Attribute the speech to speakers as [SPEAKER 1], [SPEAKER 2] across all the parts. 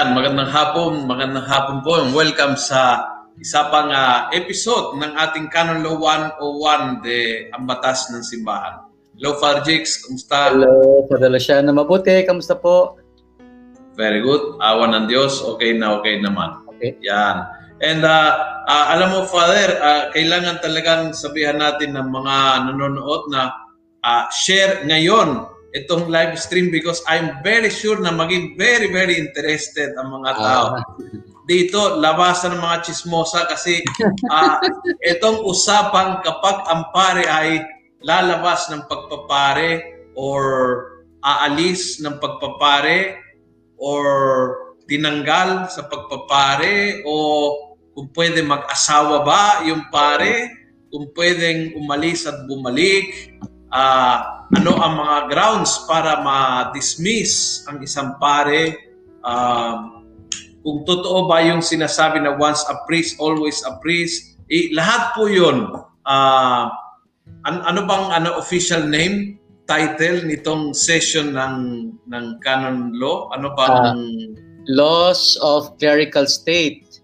[SPEAKER 1] Ayan, magandang hapon, magandang hapon po and welcome sa isa pang uh, episode ng ating Canon Law 101 de Ang Batas ng Simbahan. Hello, Father Jakes, kumusta?
[SPEAKER 2] Hello, Father Luciano, mabuti, kamusta po?
[SPEAKER 1] Very good, awan ng Diyos, okay na okay naman.
[SPEAKER 2] Okay.
[SPEAKER 1] Yan. And uh, uh, alam mo, Father, uh, kailangan talagang sabihan natin ng mga nanonood na uh, share ngayon itong live stream because I'm very sure na maging very, very interested ang mga tao. Ah. Dito, labasan ng mga chismosa kasi uh, itong usapang kapag ang pare ay lalabas ng pagpapare or aalis ng pagpapare or tinanggal sa pagpapare o kung pwede mag-asawa ba yung pare, kung pwedeng umalis at bumalik, uh, ano ang mga grounds para ma-dismiss ang isang pare uh, kung totoo ba yung sinasabi na once a priest, always a priest, eh, lahat po yun. Uh, an- ano bang ano official name, title nitong session ng ng canon law? Ano bang uh,
[SPEAKER 2] Laws of Clerical State.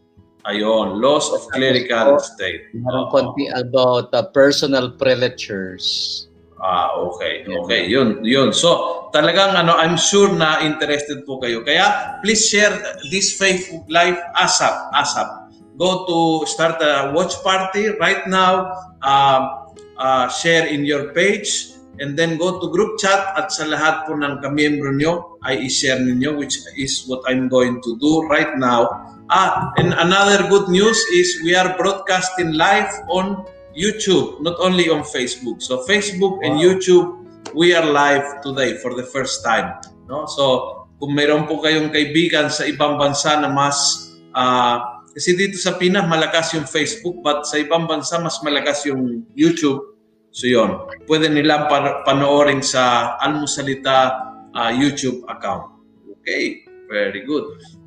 [SPEAKER 1] Ayon, Laws of Clerical State.
[SPEAKER 2] Meron konti about uh, personal prelatures.
[SPEAKER 1] Ah, okay. Okay, yun, yun. So, talagang ano, I'm sure na interested po kayo. Kaya, please share this Facebook Live ASAP, ASAP. Go to start a watch party right now. Uh, uh, share in your page and then go to group chat at sa lahat po ng kamiyembro nyo ay i-share ninyo which is what I'm going to do right now. Ah, and another good news is we are broadcasting live on YouTube, not only on Facebook. So Facebook and YouTube, we are live today for the first time. No? So kung mayroon po kayong kaibigan sa ibang bansa na mas uh, kasi dito sa Pinas malakas yung Facebook but sa ibang bansa mas malakas yung YouTube. So yon, pwede nila pan- panoorin sa Almusalita uh, YouTube account. Okay, very good.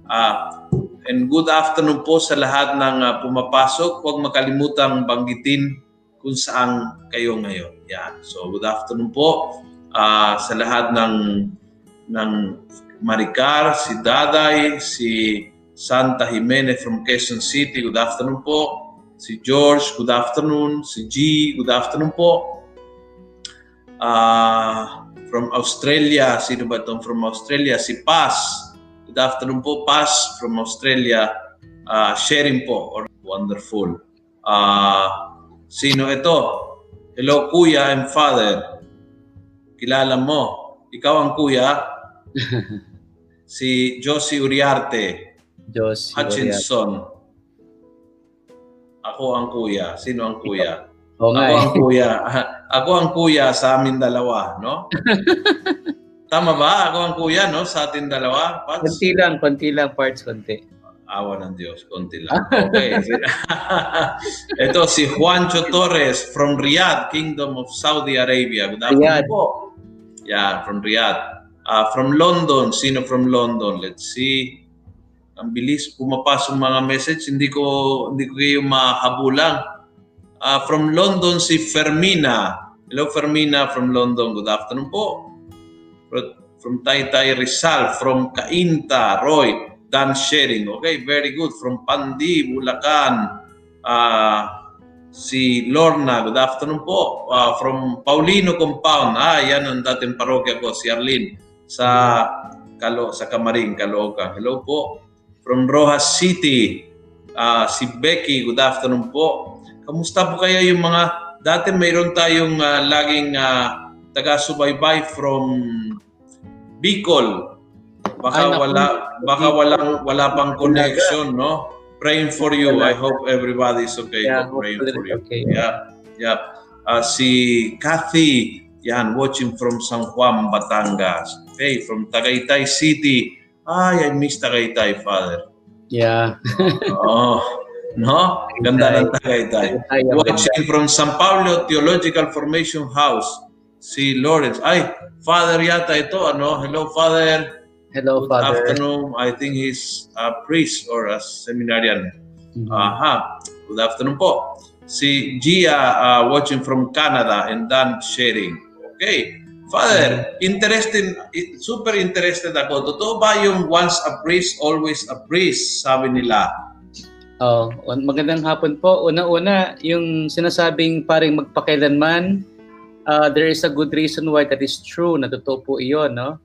[SPEAKER 1] Uh, and good afternoon po sa lahat ng uh, pumapasok. Huwag makalimutang banggitin kung saan kayo ngayon. Yan. So good afternoon po uh, sa lahat ng ng Maricar, si Daday, si Santa Jimenez from Quezon City. Good afternoon po. Si George, good afternoon. Si G, good afternoon po. Uh, from Australia, sino ba itong from Australia? Si Paz, Good afternoon po, Paz from Australia. Uh, sharing po. Or wonderful. Uh, sino ito? Hello, kuya and father. Kilala mo. Ikaw ang kuya. si Josie Uriarte.
[SPEAKER 2] Josie
[SPEAKER 1] Hutchinson. Uriarte. Ako ang kuya. Sino ang kuya?
[SPEAKER 2] Oo
[SPEAKER 1] ako ang kuya. Ako ang kuya sa amin dalawa, no? Tama ba? Ako ang kuya, no? Sa atin dalawa?
[SPEAKER 2] Pats? Konti lang, konti lang parts, konti.
[SPEAKER 1] Awa ng Diyos, konti lang. Okay. Ito si Juancho Torres from Riyadh, Kingdom of Saudi Arabia. Good afternoon po. Yeah, from Riyadh. Uh, from London, sino from London? Let's see. Ang bilis pumapasok mga message, hindi ko hindi ko kayo mahabulang. Uh, from London si Fermina. Hello Fermina from London. Good afternoon po from Taytay Rizal, from Cainta, Roy, Dan Sharing. Okay, very good. From Pandi, Bulacan, uh, si Lorna, good afternoon po. Uh, from Paulino Compound, ah, yan ang dating parokya ko, si Arlene, sa Kalo, sa Kamaring, Caloocan. Hello po. From Rojas City, uh, si Becky, good afternoon po. Kamusta po kaya yung mga, dati mayroon tayong uh, laging uh, taga-subaybay from Bicol. Baka Ay, wala baka walang wala pang connection, no? Praying for you. I hope everybody is okay. Yeah, praying for you. Okay. Yeah. Yeah. Uh, si Kathy, yan, watching from San Juan, Batangas. Okay, from Tagaytay City. Ay, I miss Tagaytay, Father.
[SPEAKER 2] Yeah.
[SPEAKER 1] oh, no? Ganda ng Tagaytay. Watching from San Paulo Theological Formation House si Lawrence. Ay, father yata ito, ano? Hello, father.
[SPEAKER 2] Hello,
[SPEAKER 1] Good
[SPEAKER 2] father.
[SPEAKER 1] afternoon. I think he's a priest or a seminarian. Mm-hmm. Aha. Good afternoon po. Si Gia uh, watching from Canada and Dan sharing. Okay. Father, interested, super interested ako. Totoo ba yung once a priest, always a priest, sabi nila?
[SPEAKER 2] Oh, magandang hapon po. Una-una, yung sinasabing paring magpakailanman, uh, there is a good reason why that is true. Na totoo po iyon, no?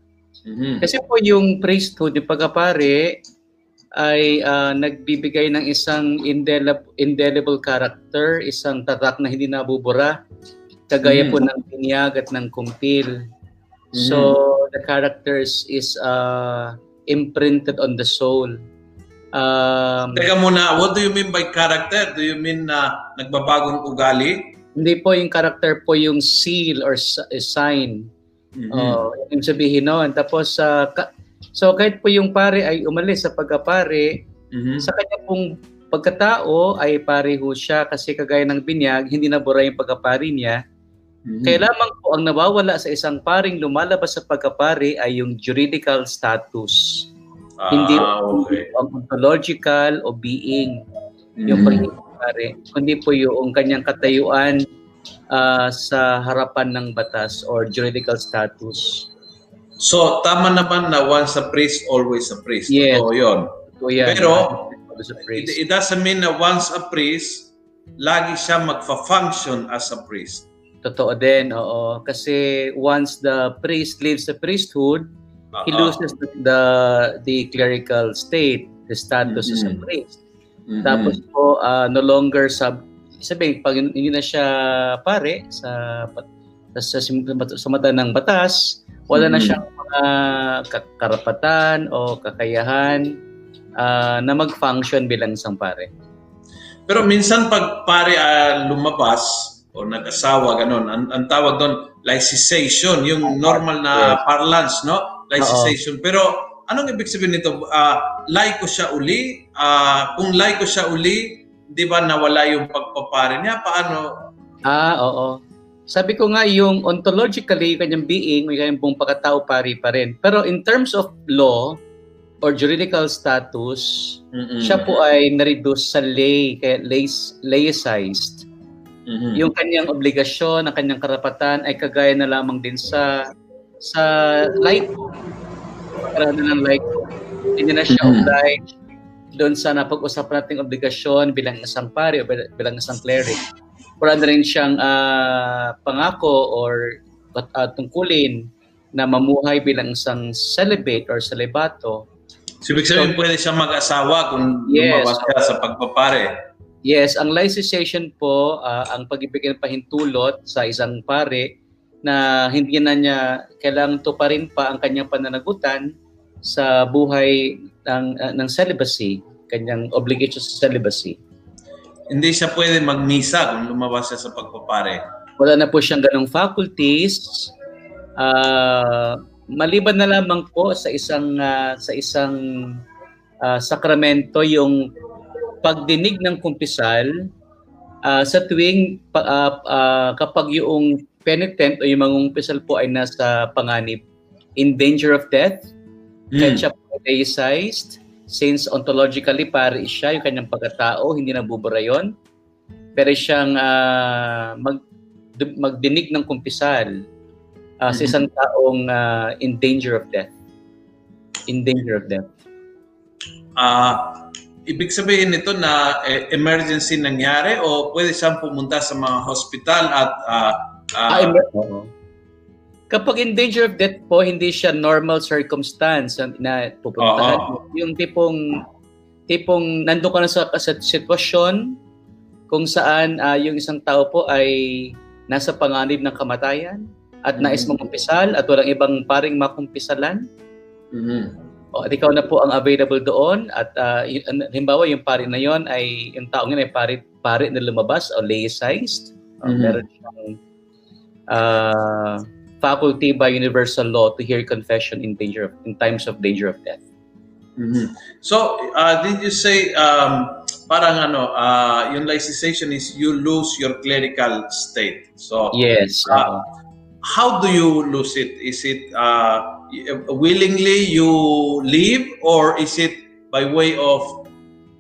[SPEAKER 2] Mm-hmm. Kasi po yung priesthood, yung pagkapare, ay uh, nagbibigay ng isang indelible, indelible character, isang tatak na hindi nabubura Kagaya mm. po ng binyag at ng kumpil. Mm. So, the characters is uh, imprinted on the soul.
[SPEAKER 1] Um, Teka muna, what do you mean by character? Do you mean na uh, nagbabagong ugali?
[SPEAKER 2] Hindi po yung character po yung seal or sign. Mm-hmm. Oh, yung sabihin noon. Tapos, uh, ka- so kahit po yung pare ay umalis sa pagkapare, mm-hmm. sa kanya pong pagkatao ay pare ho siya kasi kagaya ng binyag, hindi nabura yung pagkapari niya. Mm-hmm. Kaya lamang po ang nawawala sa isang paring lumalabas sa pagkapari ay yung juridical status. Ah, hindi okay. ang ontological o being mm-hmm. yung pagkakapari, kundi po yung kanyang katayuan uh, sa harapan ng batas or juridical status.
[SPEAKER 1] So, tama naman na once a priest, always a priest. Yes. Totoo yun. Totoo yan. Pero, it, it doesn't mean na once a priest, lagi siya magfa-function as a priest.
[SPEAKER 2] Totoo din, oo. Kasi once the priest leaves the priesthood, uh-huh. he loses the, the the clerical state, the status mm-hmm. as a mm-hmm. priest. Mm-hmm. Tapos po, uh, no longer sub sabihin, pag hindi na siya pare sa sa, sa mata ng batas, wala mm-hmm. na siyang mga karapatan o kakayahan uh, na mag-function bilang isang pare.
[SPEAKER 1] Pero minsan pag pare uh, lumabas, o nag-asawa, ganun. Ang, ang tawag doon, lysization, yung normal na parlance, no? Lysization. Pero anong ibig sabihin nito? Uh, laiko siya uli? Uh, kung laiko siya uli, di ba nawala yung pagpapare niya? Paano?
[SPEAKER 2] Ah, oo. Sabi ko nga, yung ontologically, yung kanyang being, may kanyang buong pagkatao pari pa rin. Pero in terms of law, or juridical status, Mm-mm. siya po ay na-reduce sa lay, kaya lay, laicized. Mm-hmm. Yung kanyang obligasyon, ang kanyang karapatan ay kagaya na lamang din sa sa light. Karana ng light. Hindi na siya mm-hmm. obliged doon sa napag-usapan nating obligasyon bilang isang pari o bilang isang cleric. Wala na rin siyang uh, pangako or uh, tungkulin na mamuhay bilang isang celibate or celibato.
[SPEAKER 1] So, ibig sabihin, so, pwede siyang mag-asawa kung yes, lumawas siya sa pagpapare.
[SPEAKER 2] Yes, ang licensation po, uh, ang pagbibigay ng pahintulot sa isang pare na hindi na niya kailangang tuparin pa ang kanyang pananagutan sa buhay ng, uh, ng celibacy, kanyang obligation sa celibacy.
[SPEAKER 1] Hindi siya pwede magmisa kung lumabas siya sa pagpapare.
[SPEAKER 2] Wala na po siyang ganong faculties. Uh, maliban na lamang po sa isang uh, sa isang uh, sakramento yung pagdinig ng kumpisal uh, sa tuwing uh, uh, kapag yung penitent o yung mangungpisal po ay nasa panganib in danger of death, mm. kaya siya laicized, since ontologically pare siya, yung kanyang pagkatao, hindi nabubura yun. Pero siyang uh, mag, magdinig ng kumpisal uh, mm-hmm. sa isang taong uh, in danger of death. In danger of death.
[SPEAKER 1] Ah, uh, ibig sabihin nito na eh, emergency nangyari o pwede siyang pumunta sa mga hospital at uh, uh, ah, emer-
[SPEAKER 2] Kapag in danger of death po, hindi siya normal circumstance na pupuntahan. Uh-huh. Yung tipong tipong nandoon ka na sa, sa sitwasyon kung saan uh, yung isang tao po ay nasa panganib ng kamatayan at mm-hmm. nais mangumpisal at walang ibang paring makumpisalan. Mm-hmm o, at ikaw na po ang available doon at uh, halimbawa yung pari na yon ay yung taong yun ay pari, pari na lumabas o laicized. Mm-hmm. Meron siyang uh, faculty by universal law to hear confession in danger of, in times of danger of death.
[SPEAKER 1] Mm-hmm. So, uh, did you say um, parang ano, uh, yung laicization is you lose your clerical state. So,
[SPEAKER 2] yes. Uh,
[SPEAKER 1] how do you lose it? Is it uh, willingly you leave or is it by way of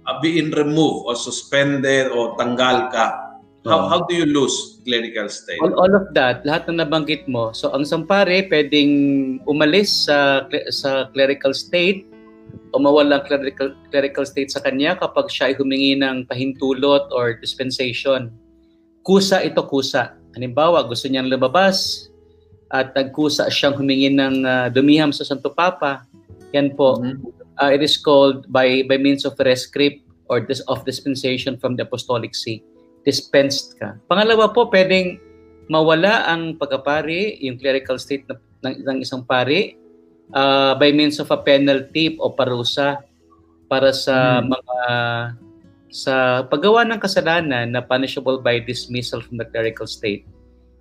[SPEAKER 1] uh, being removed or suspended or tanggal ka How, how do you lose clerical state?
[SPEAKER 2] All, all of that, lahat na nabanggit mo. So ang sampare pwedeng umalis sa sa clerical state o mawala ang clerical, clerical state sa kanya kapag siya ay humingi ng pahintulot or dispensation. Kusa ito kusa. Halimbawa, gusto niyang lumabas at nagkusa siyang humingi ng uh, dumiham sa Santo Papa. Yan po. Mm-hmm. Uh, it is called by by means of rescript or this of dispensation from the Apostolic See dispensed ka. Pangalawa po, pwedeng mawala ang pagkapari, yung clerical state ng, ng, ng isang pari uh, by means of a penalty o parusa para sa hmm. mga sa paggawa ng kasalanan na punishable by dismissal from the clerical state.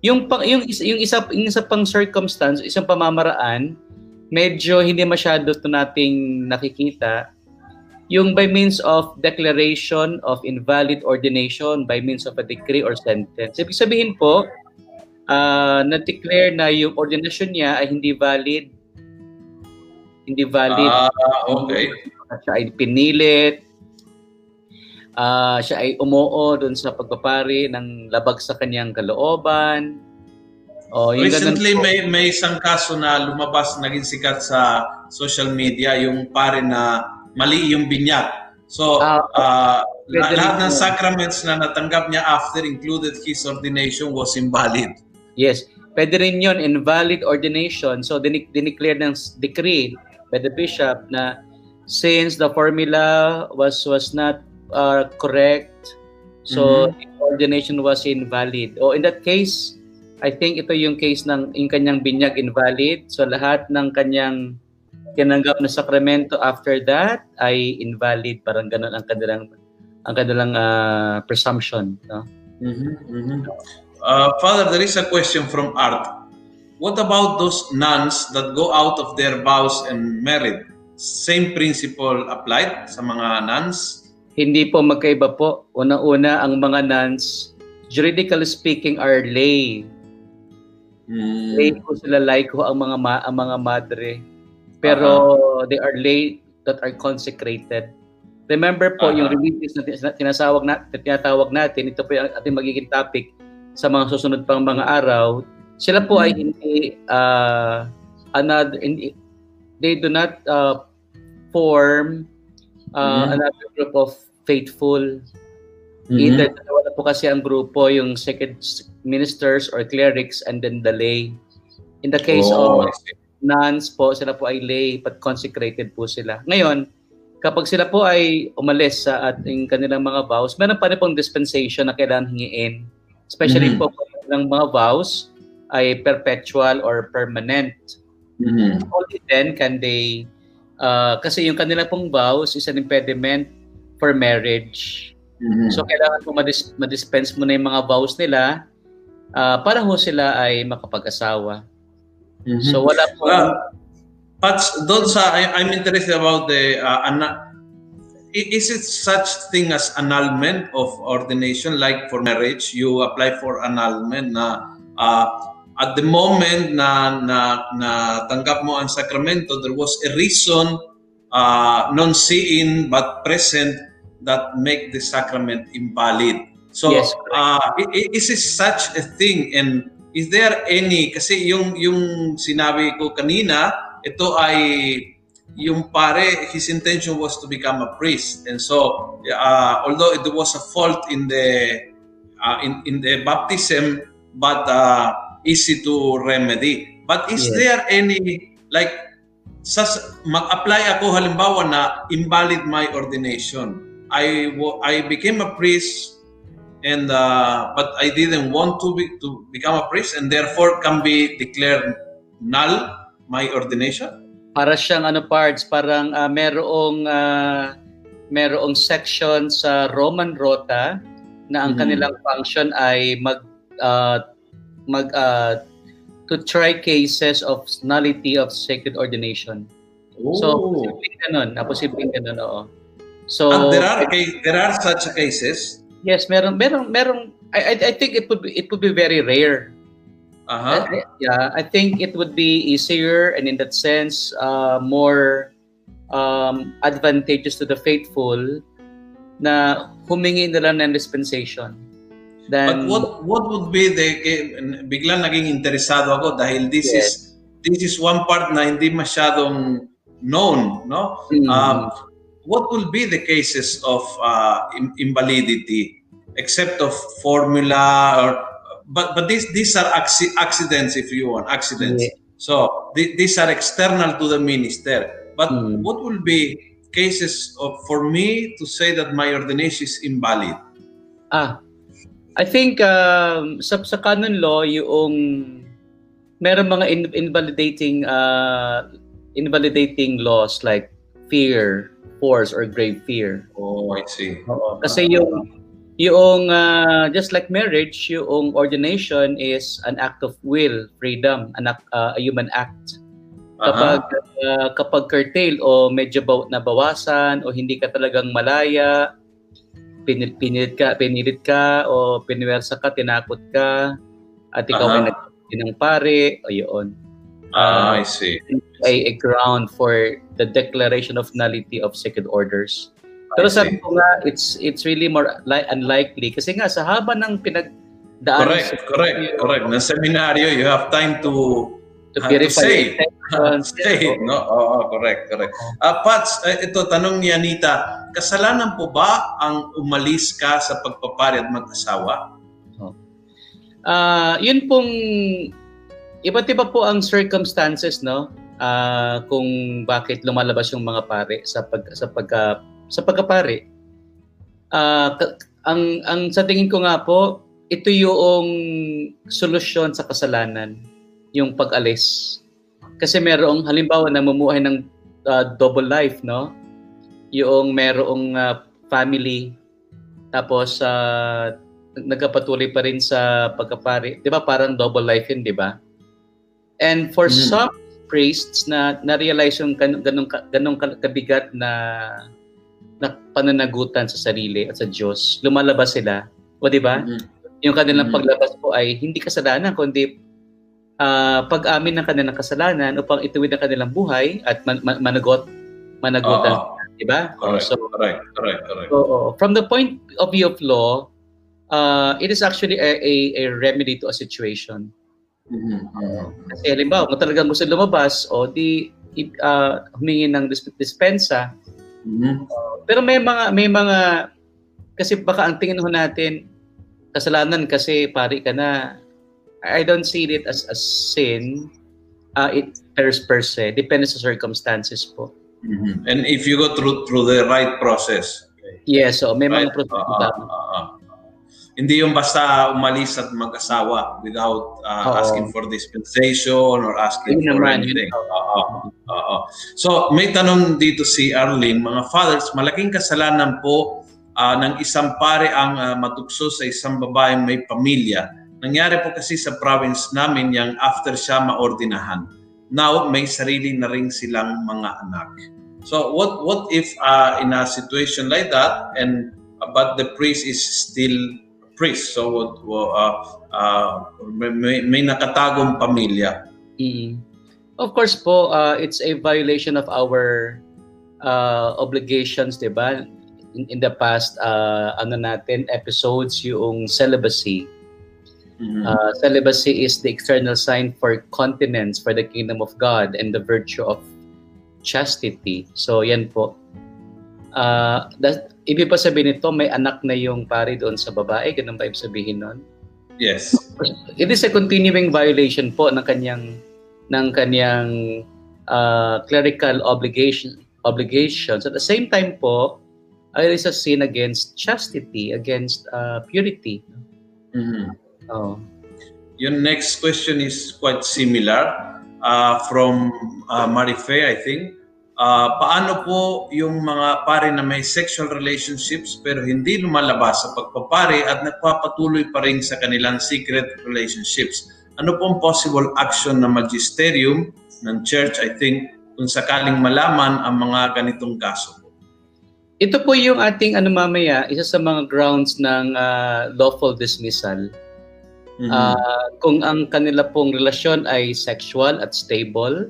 [SPEAKER 2] Yung pang, yung yung isa yung isa pang circumstance, isang pamamaraan, medyo hindi masyado to nating nakikita yung by means of declaration of invalid ordination by means of a decree or sentence. Ibig sabihin po, uh, na-declare na yung ordination niya ay hindi valid. Hindi valid.
[SPEAKER 1] Ah, okay.
[SPEAKER 2] Siya ay pinilit. Uh, siya ay umuo doon sa pagpapari ng labag sa kanyang kalooban.
[SPEAKER 1] Oh, yung Recently, may, may isang kaso na lumabas, naging sikat sa social media, yung pare na mali yung binyag. So, uh, uh, lahat ng sacraments na natanggap niya after included his ordination was invalid.
[SPEAKER 2] Yes. Pwede rin yun, invalid ordination. So, din- dineclare ng decree by the bishop na since the formula was was not uh, correct, so mm-hmm. ordination was invalid. O in that case, I think ito yung case ng yung kanyang binyag invalid. So lahat ng kanyang tinanggap na sakramento after that ay invalid. Parang ganun ang kanilang ang kanilang uh, presumption no?
[SPEAKER 1] Mm-hmm, mm-hmm. Uh, father there is a question from art. What about those nuns that go out of their vows and married? Same principle applied sa mga nuns?
[SPEAKER 2] Hindi po magkaiba po. Una-una ang mga nuns juridically speaking are lay. Mm. lay po sila like ko ang mga ma- ang mga madre pero uh-huh. they are lay that are consecrated. Remember po uh-huh. yung religious na tinasawag na tinatawag natin, ito po yung ating magiging topic sa mga susunod pang mga araw. Sila po hmm ay hindi uh, another hindi, they do not uh, form uh, hmm another group of faithful. Mm-hmm. Either wala po kasi ang grupo yung second ministers or clerics and then the lay. In the case oh, of nuns po, sila po ay lay, but consecrated po sila. Ngayon, kapag sila po ay umalis sa ating kanilang mga vows, meron pa rin pong dispensation na kailangan hingiin. Especially mm-hmm. po ng mga vows ay perpetual or permanent. Mm-hmm. Only then can they, uh, kasi yung kanilang pong vows is an impediment for marriage. Mm-hmm. So kailangan po madis- madispense mo na yung mga vows nila uh, para ho sila ay makapag-asawa.
[SPEAKER 1] Mm-hmm. So wala po. Uh, but doon sa, I, I'm interested about the, uh, ana, is it such thing as annulment of ordination like for marriage? You apply for annulment na uh, at the moment na, na, na tanggap mo ang sakramento, there was a reason uh, non-seeing but present that make the sacrament invalid. So, yes, uh, is it such a thing and is there any kasi yung yung sinabi ko kanina ito ay yung pare his intention was to become a priest. And so uh, although it was a fault in the uh, in in the baptism but uh, easy to remedy. But is yes. there any like sas mag-apply ako halimbawa na invalid my ordination. I I became a priest and uh, but I didn't want to be to become a priest and therefore can be declared null my ordination?
[SPEAKER 2] Para siyang ano parts, parang uh, merong uh, merong section sa Roman Rota na ang mm-hmm. kanilang function ay mag uh, mag uh, to try cases of nullity of sacred ordination. Ooh. So, posibleng ganun. Na posibleng ganun, oo.
[SPEAKER 1] So, And there are there are such cases
[SPEAKER 2] Yes, meron meron meron I I think it would be it would be very rare.
[SPEAKER 1] Uh-huh.
[SPEAKER 2] I, yeah, I think it would be easier and in that sense uh, more um, advantageous to the faithful na humingi nila ng dispensation.
[SPEAKER 1] Then, But what what would be the biglang naging interesado ako dahil this yes. is this is one part na hindi masyadong known, no? Mm-hmm. Um, what will be the cases of uh, invalidity except of formula or but but these these are accidents if you want accidents. Yeah. So th- these are external to the minister. But mm. what will be cases of for me to say that my ordination is invalid?
[SPEAKER 2] Ah, I think um, sa, sa canon law, yung meron mga in, invalidating uh, invalidating laws like fear, force, or grave fear.
[SPEAKER 1] Oh, I see.
[SPEAKER 2] Oo. Kasi yung yung uh, just like marriage, yung ordination is an act of will, freedom, an act, uh, a human act. Kapag uh-huh. uh, kapag curtail o medyo nabawasan o hindi ka talagang malaya, pinil, pinilit ka, pinilit ka o piniwersa ka, tinakot ka at ikaw uh-huh. ay nagsabi ng pare, o yun.
[SPEAKER 1] Ah, uh, I see.
[SPEAKER 2] A, a ground for the declaration of nullity of second orders. Pero sabi ko nga, it's it's really more li- unlikely kasi nga sa haba ng pinagdaan
[SPEAKER 1] Correct, sa, correct, correct. Na seminaryo, you have time to to purify to say. say no? Oo, oh, correct, correct. Uh, Pats, uh, ito, tanong ni Anita, kasalanan po ba ang umalis ka sa pagpapari at mag-asawa?
[SPEAKER 2] Oh. Uh, yun pong, iba't iba po ang circumstances, no? Uh, kung bakit lumalabas yung mga pare sa pag sa pagka sa pagkapare. Uh, ang ang sa tingin ko nga po, ito yung solusyon sa kasalanan yung pag-alis. Kasi merong halimbawa namumuhay ng uh, double life, no? Yung merong uh, family tapos uh, nagkapatuloy pa rin sa pagkapari. 'Di ba? Parang double life 'yun, 'di ba? And for mm. some priests na na-realize yung ganung ganung kabigat na na pananagutan sa sarili at sa Diyos, lumalabas sila. O 'di ba? Mm-hmm. Yung kanilang mm-hmm. paglabas po ay hindi kasalanan kundi uh, pag-amin ng kanilang kasalanan upang ituwid ang kanilang buhay at man, man, managot managutan, uh, di ba?
[SPEAKER 1] Correct, so, correct, correct, correct.
[SPEAKER 2] So, from the point of view of law, uh, it is actually a, a, a remedy to a situation. Mm-hmm. Uh, kasi halimbawa, kung talagang gusto lumabas, o di uh, humingi ng dispensa. Mm-hmm. Uh, pero may mga may mga kasi baka ang tingin ho natin kasalanan kasi pari ka na I don't see it as a sin. Uh, it pairs per se. Depende sa circumstances po.
[SPEAKER 1] Mm-hmm. And if you go through through the right process.
[SPEAKER 2] Yes, so may right? mga proseso uh, uh, uh,
[SPEAKER 1] hindi yung basta umalis at mag-asawa without uh, asking for dispensation or asking yun for naman, anything. Uh, uh, uh, so may tanong dito si Arlene, mga fathers, malaking kasalanan po uh, ng isang pare ang uh, matukso sa isang babaeng may pamilya Nangyari po kasi sa province namin yang after siya maordinahan. Now, may sarili na rin silang mga anak. So, what what if uh, in a situation like that and uh, but the priest is still priest? So, uh, uh, may, may nakatagong pamilya.
[SPEAKER 2] Mm. Of course po, uh, it's a violation of our uh, obligations, 'di ba? In, in the past uh, ano natin episodes yung celibacy Mm-hmm. Uh, celibacy is the external sign for continence for the kingdom of God and the virtue of chastity. So, yan po. Uh, that, ibig pa sabihin nito, may anak na yung pari doon sa babae. Ganun ba ibig sabihin nun?
[SPEAKER 1] Yes.
[SPEAKER 2] It is a continuing violation po ng kanyang ng kanyang uh, clerical obligation obligations. At the same time po, it is a sin against chastity, against uh, purity.
[SPEAKER 1] Mm-hmm. Oh. Your next question is quite similar uh, from uh, Marife, I think. Uh, paano po yung mga pare na may sexual relationships pero hindi lumalabas sa pagpapare at nagpapatuloy pa rin sa kanilang secret relationships? Ano pong possible action na magisterium ng church, I think, kung sakaling malaman ang mga ganitong kaso?
[SPEAKER 2] Ito po yung ating ano mamaya, isa sa mga grounds ng uh, lawful dismissal Mm-hmm. Uh, kung ang kanila pong relasyon ay sexual at stable,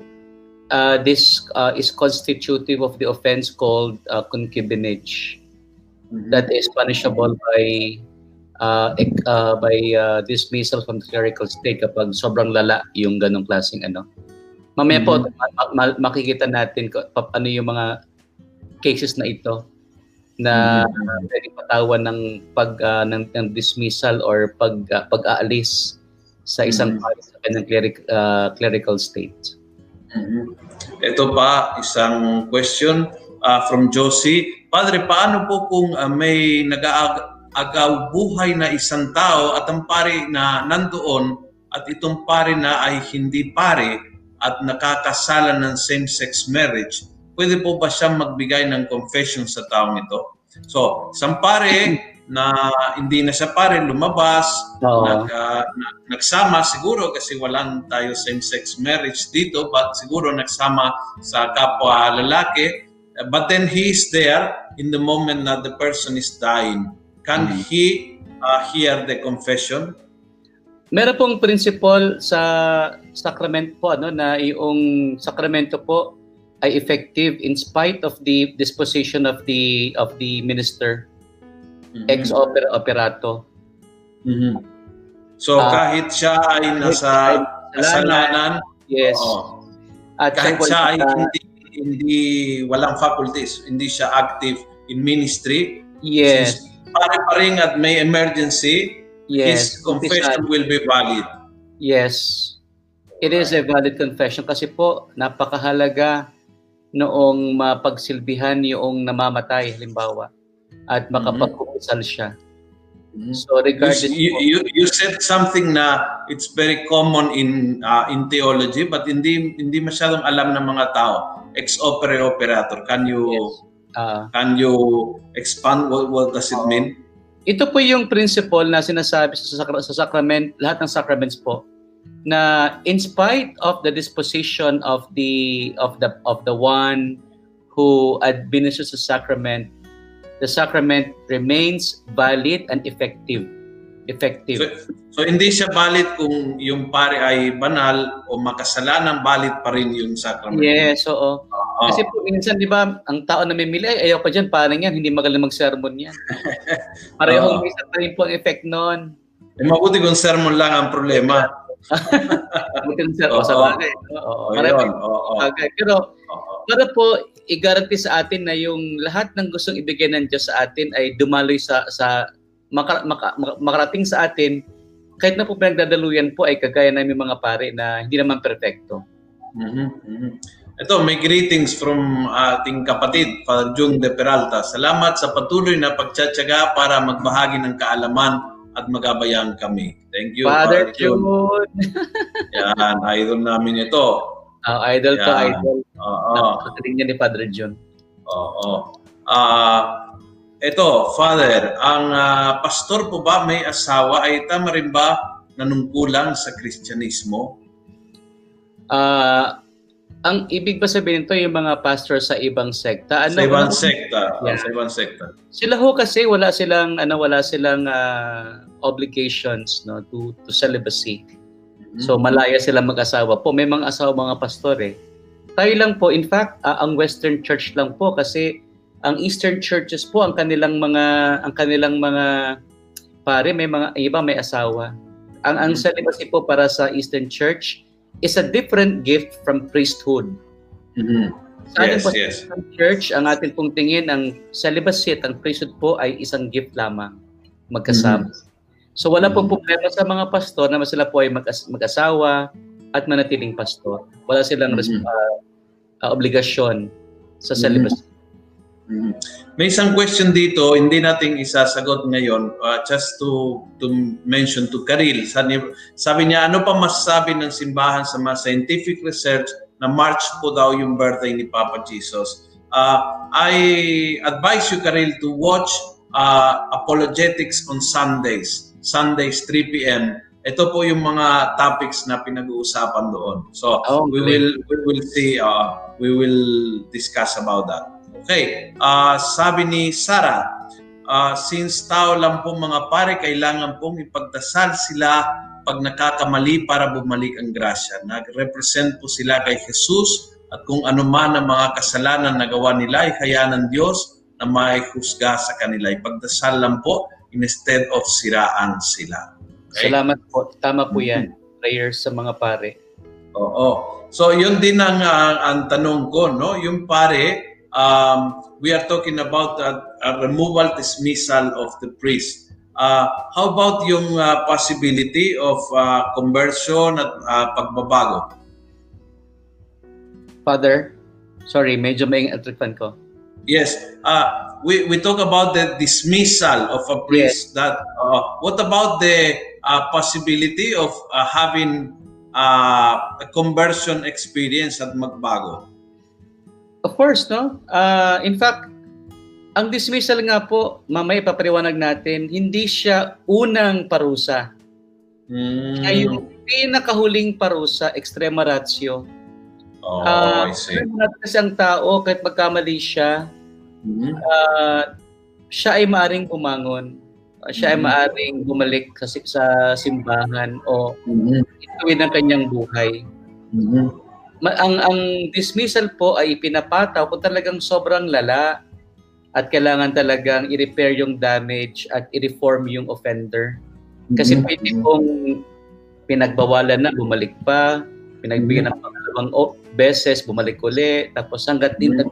[SPEAKER 2] uh, this uh, is constitutive of the offense called uh, concubinage. Mm-hmm. That is punishable by uh, uh, by uh, dismissal from the clerical state kapag sobrang lala yung ganong klaseng ano. Mamaya mm-hmm. po ma- ma- makikita natin ko, pa- ano yung mga cases na ito na mm-hmm. pwede patawan ng pag uh, ng, ng dismissal or pag uh, pag-aalis sa isang mm-hmm. sa kanyang cleric, uh, clerical state.
[SPEAKER 1] Mm-hmm. Ito pa isang question uh, from Josie. Padre, paano po kung uh, may nag-aagaw buhay na isang tao at ang pare na nandoon at itong pare na ay hindi pare at nakakasala ng same-sex marriage, pwede po ba siyang magbigay ng confession sa taong ito? So, isang pare na hindi na siya pare lumabas, Oo. nag, uh, nagsama siguro kasi walang tayo same-sex marriage dito, but siguro nagsama sa kapwa lalaki, but then he is there in the moment that the person is dying. Can mm-hmm. he uh, hear the confession?
[SPEAKER 2] Meron pong principle sa sacrament po ano na yung sakramento po ay effective in spite of the disposition of the of the minister mm-hmm. ex opera operato.
[SPEAKER 1] Mm-hmm. So uh, kahit siya ay nasa kasalanan,
[SPEAKER 2] yes.
[SPEAKER 1] Oo. At kahit siya ay hindi, hindi walang faculties, hindi siya active in ministry.
[SPEAKER 2] Yes.
[SPEAKER 1] Pare pa rin at may emergency, Yes. His confession will be valid.
[SPEAKER 2] Yes. It is a valid confession kasi po napakahalaga noong mapagsilbihan yung namamatay halimbawa at mm-hmm. makapagkukusal siya. Mm-hmm. So regardless
[SPEAKER 1] you, you, you said something na it's very common in uh, in theology but hindi hindi masyadong alam ng mga tao. Ex opere operator. Can you yes. uh, can you expand what, what does it mean?
[SPEAKER 2] Ito po yung principle na sinasabi sa, sa sacrament, lahat ng sacraments po na in spite of the disposition of the of the of the one who administers the sacrament, the sacrament remains valid and effective effective.
[SPEAKER 1] So, so hindi siya valid kung yung pare ay banal o makasalanan, valid pa rin yung sacrament.
[SPEAKER 2] Yes, oo. Uh-huh. Kasi po minsan, di ba, ang tao na mamili, ay ayaw pa dyan, parang yan, hindi magaling mag-sermon yan. Parehong uh-huh. isa pa rin po ang effect noon.
[SPEAKER 1] Eh, mabuti kung sermon lang ang problema.
[SPEAKER 2] Mabuti kung sermon, uh-huh. sa bagay. Oo, oh. Okay. Pero. Para po, i-guarantee sa atin na yung lahat ng gustong ibigay ng Diyos sa atin ay dumaloy sa sa maka, maka, makarating sa atin, kahit na po pinagdadaluyan po ay kagaya namin mga pare na hindi naman perfecto.
[SPEAKER 1] Mm-hmm. mm-hmm. Ito, may greetings from ating kapatid, Father Jung de Peralta. Salamat sa patuloy na pagtsatsaga para magbahagi ng kaalaman at magabayan kami. Thank you,
[SPEAKER 2] Father, Father Jung.
[SPEAKER 1] Yan, idol namin ito.
[SPEAKER 2] Uh, idol Yan. to idol. Oo. Uh, niya ni Father Jung.
[SPEAKER 1] Oo. Uh, ito, Father, ang uh, pastor po ba may asawa ay tama rin ba nanungkulang sa Kristyanismo?
[SPEAKER 2] Uh, ang ibig ba sabihin nito yung mga pastor sa ibang sekta?
[SPEAKER 1] Ano, sa ibang ano, sekta. Yeah. sa ibang sekta.
[SPEAKER 2] Sila ho kasi wala silang ano wala silang uh, obligations no to to celibacy. Mm-hmm. So malaya sila mag-asawa po. May mga asawa mga pastor eh. Tayo lang po, in fact, uh, ang Western Church lang po kasi ang Eastern churches po ang kanilang mga ang kanilang mga pare may mga iba may asawa. Ang ang mm-hmm. celibacy po para sa Eastern Church is a different gift from priesthood.
[SPEAKER 1] Mm-hmm.
[SPEAKER 2] Sa yes, po yes. sa church, ang atin pong tingin, ang celibacy at ang priesthood po ay isang gift lamang magkasama. Mm-hmm. So wala pong mm-hmm. problema sa mga pastor na sila po ay mag- mag-asawa at manatiling pastor. Wala silang mm-hmm. uh, uh, obligasyon sa celibacy. Mm-hmm.
[SPEAKER 1] Mm-hmm. May isang question dito, hindi nating isasagot ngayon, uh, just to to mention to Karil. Sabi, sabi niya, ano pa masasabi ng simbahan sa mga scientific research na March po daw yung birthday ni Papa Jesus? Uh, I advise you, Karil, to watch uh, Apologetics on Sundays, Sundays 3 p.m. Ito po yung mga topics na pinag-uusapan doon. So, oh, we will we will see uh, we will discuss about that. Okay, uh, sabi ni Sarah, uh, since tao lang po mga pare, kailangan pong ipagdasal sila pag nakakakamali para bumalik ang grasya. Nag-represent po sila kay Jesus at kung ano man ang mga kasalanan na gawa nila ay kaya ng Diyos na may husga sa kanila. Ipagdasal lang po, instead of siraan sila.
[SPEAKER 2] Okay? Salamat po. Tama po yan. Mm-hmm. Prayers sa mga pare.
[SPEAKER 1] Oo. So yun din ang, uh, ang tanong ko, no? Yung pare, um, we are talking about a, a removal dismissal of the priest. Uh, how about yung uh, possibility of uh, conversion at uh, pagbabago?
[SPEAKER 2] Father, sorry, medyo may atripan ko.
[SPEAKER 1] Yes, uh, we, we talk about the dismissal of a priest. Yes. That uh, what about the uh, possibility of uh, having uh, a conversion experience at magbago?
[SPEAKER 2] Of course, no? Uh, in fact, ang dismissal nga po, mamaya papariwanag natin, hindi siya unang parusa. Mm. Siya yung pinakahuling parusa, extrema ratio.
[SPEAKER 1] Oh, uh, I see.
[SPEAKER 2] Kasi ang tao, kahit magkamali siya, mm-hmm. uh, siya ay maaring umangon siya ay mm-hmm. maaring bumalik sa, sa simbahan o mm-hmm. ituwid ang kanyang buhay. Mm-hmm. Ma- ang, ang dismissal po ay ipinapataw kung talagang sobrang lala at kailangan talagang i-repair yung damage at i-reform yung offender. Kasi mm-hmm. pwede pong pinagbawalan na, bumalik pa, pinagbigyan mm-hmm. ng pangalawang beses, bumalik uli, tapos hanggat din mm-hmm.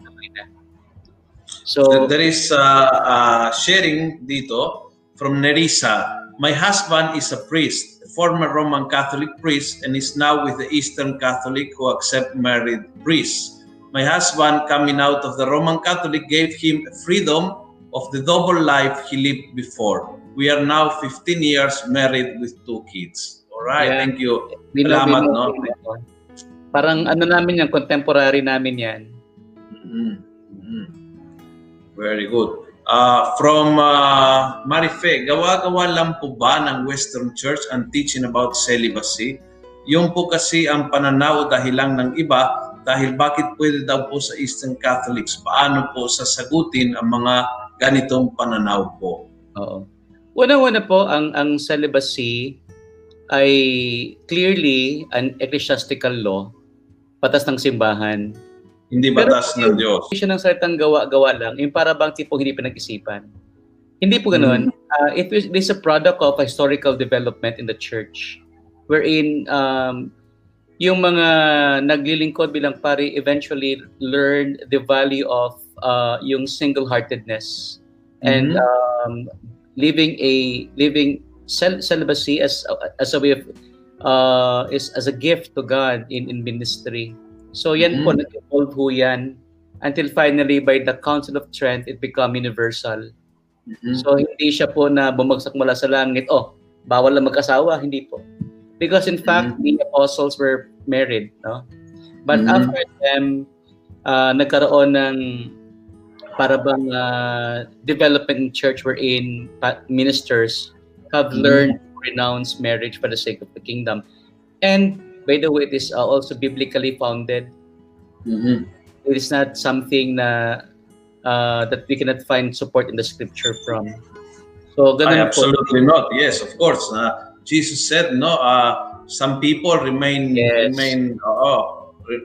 [SPEAKER 1] So, there is uh, uh, sharing dito from Nerissa. My husband is a priest, a former Roman Catholic priest, and is now with the Eastern Catholic who accept married priests. My husband, coming out of the Roman Catholic, gave him freedom of the double life he lived before. We are now 15 years married with two kids. All right, yeah. thank you.
[SPEAKER 2] Bino, Salamat, bino, no? Bino. Parang ano namin yan, contemporary namin yan.
[SPEAKER 1] Mm-hmm. Mm-hmm. Very good. Uh, from uh, Marife, gawa-gawa lang po ba ng Western Church ang teaching about celibacy? Yung po kasi ang pananaw dahil lang ng iba, dahil bakit pwede daw po sa Eastern Catholics, paano po sasagutin ang mga ganitong pananaw po?
[SPEAKER 2] Oo. Una-una po, ang, ang celibacy ay clearly an ecclesiastical law, patas ng simbahan
[SPEAKER 1] hindi batas Pero, ng Diyos.
[SPEAKER 2] Siya ng salitang gawa-gawa lang, yung para bang tipong hindi pinag-isipan. Hindi po ganoon. Mm. Uh, it is a product of historical development in the church wherein um, yung mga naglilingkod bilang pari eventually learned the value of uh, yung single-heartedness mm-hmm. and um, living a living cel- celibacy as as a way of uh, is as a gift to God in in ministry. So yan mm-hmm. po, nag-evolve po yan until finally by the Council of Trent, it become universal. Mm-hmm. So hindi siya po na bumagsak mula sa langit, oh, bawal na mag-asawa, hindi po. Because in fact, mm-hmm. the apostles were married, no? But mm-hmm. after them, uh, nagkaroon ng para bang uh, development in church wherein ministers have mm-hmm. learned to renounce marriage for the sake of the kingdom. And by the way, it is uh, also biblically founded. Mm-hmm. It is not something na uh, that we cannot find support in the scripture from.
[SPEAKER 1] So, ganun Ay, absolutely po. not. Yes, of course. Uh, Jesus said, no, uh, some people remain yes. remain uh,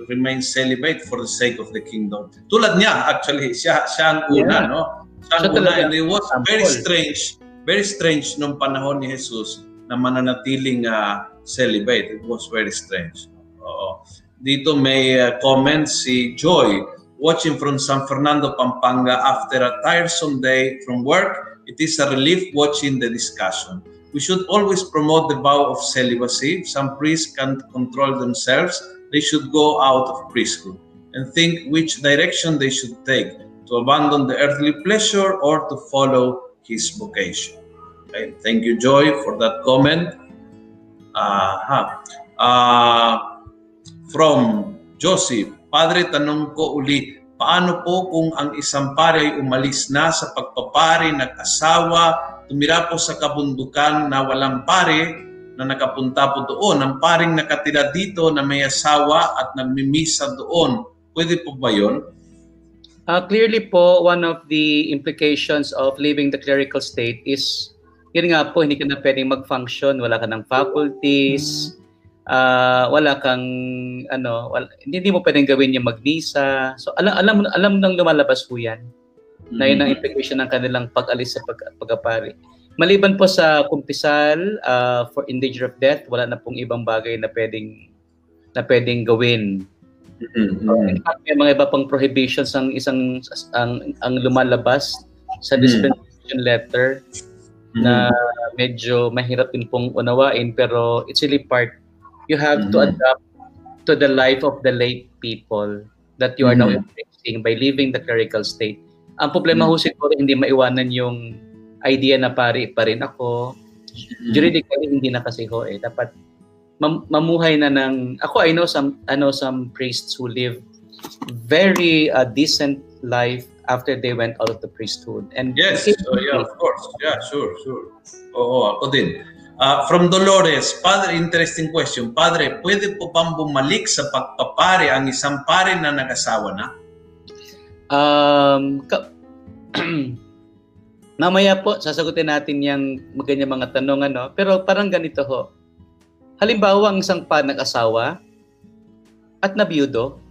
[SPEAKER 1] remain celibate for the sake of the kingdom. Tulad niya, actually, siya, siya ang una, yeah. no? Siya ang una, and it was very strange, very strange nung panahon ni Jesus na mananatiling uh, celibate. It was very strange. Oo. Dito may uh, comment si Joy watching from San Fernando, Pampanga after a tiresome day from work. It is a relief watching the discussion. We should always promote the vow of celibacy. Some priests can't control themselves. They should go out of priesthood and think which direction they should take to abandon the earthly pleasure or to follow his vocation. Okay, thank you, Joy, for that comment. Uh, uh, from Joseph, Padre, tanong ko uli, paano po kung ang isang pare ay umalis na sa pagpapari, nag-asawa, tumira po sa kabundukan na walang pare, na nakapunta po doon, ang paring nakatira dito na may asawa at nagmimisa doon, pwede po ba yun?
[SPEAKER 2] Uh, clearly po, one of the implications of leaving the clerical state is yun nga po, hindi ka na pwedeng mag-function, wala ka ng faculties, uh, wala kang, ano, wala, hindi mo pwedeng gawin yung magnisa. So, alam, alam, alam nang lumalabas po yan, mm-hmm. na yun ang implication ng kanilang pag-alis sa pag, pagkapari. Maliban po sa kumpisal uh, for in danger of death, wala na pong ibang bagay na pwedeng na pwedeng gawin. Mm-hmm. So, may mga iba pang prohibitions ang isang ang ang lumalabas sa mm. dispensation mm-hmm. letter mm-hmm. na medyo mahirap din pong unawain pero it's really part you have mm-hmm. to adapt to the life of the lay people that you are mm-hmm. now embracing by leaving the clerical state. Ang problema mm-hmm. ho siguro hindi maiwanan yung idea na pari pa rin ako. Mm-hmm. Juridically hindi na kasi ho eh. Dapat mam- mamuhay na ng ako I know some I know some priests who live very uh, decent life after they went out of the priesthood.
[SPEAKER 1] And yes, so, yeah, of course. Yeah, sure, sure. Oo, ako din. Uh, from Dolores, Padre, interesting question. Padre, pwede po bang bumalik sa pagpapare ang isang pare na nag-asawa na?
[SPEAKER 2] Um, ka- Mamaya po, sasagutin natin yung ganyan mga tanong. Ano? Pero parang ganito ho. Halimbawa, ang isang pa nag-asawa at nabiyudo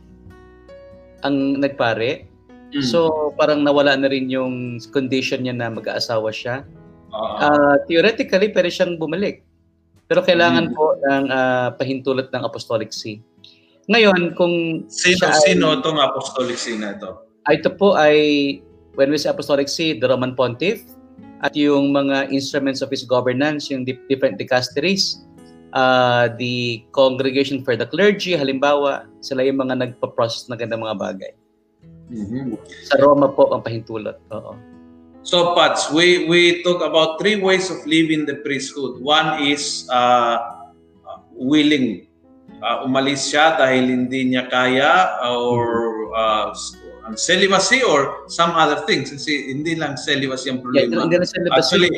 [SPEAKER 2] ang nagpare. Mm. So, parang nawala na rin yung condition niya na mag-aasawa siya. Uh, uh, theoretically, pwede siyang bumalik. Pero kailangan mm. po ng uh, pahintulot ng Apostolic See. Ngayon, kung...
[SPEAKER 1] Sino, sino itong Apostolic See na ito?
[SPEAKER 2] Ito po ay when we say Apostolic See, the Roman Pontiff, at yung mga instruments of his governance, yung different dicasteries, uh, the Congregation for the Clergy, halimbawa, sila yung mga nagpa-process na ganda mga bagay. Mm-hmm. Sa Roma po ang pahintulot. Oo.
[SPEAKER 1] So, Pats, we, we talk about three ways of living the priesthood. One is uh, willing. Uh, umalis siya dahil hindi niya kaya or uh, ang celibacy or some other things. Kasi hindi lang celibacy ang problema. Yeah, celibacy. Actually,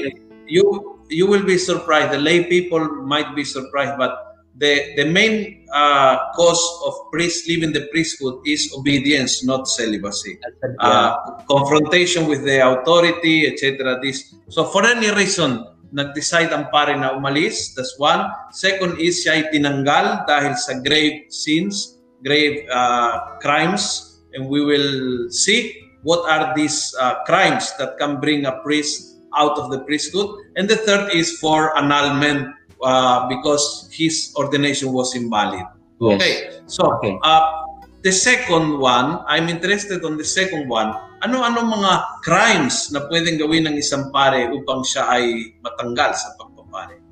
[SPEAKER 1] you you will be surprised. The lay people might be surprised, but the the main uh, cause of priest leaving the priesthood is obedience, not celibacy. Uh, confrontation with the authority, etc. This so for any reason nag-decide ang pare na umalis. That's one. Second is siya ay tinanggal dahil sa grave sins, grave uh, crimes and we will see what are these uh, crimes that can bring a priest out of the priesthood. And the third is for annulment uh, because his ordination was invalid. Yes. Okay, so okay. Uh, the second one, I'm interested on the second one. Ano-ano mga crimes na pwedeng gawin ng isang pare upang siya ay matanggal sa pagpapare?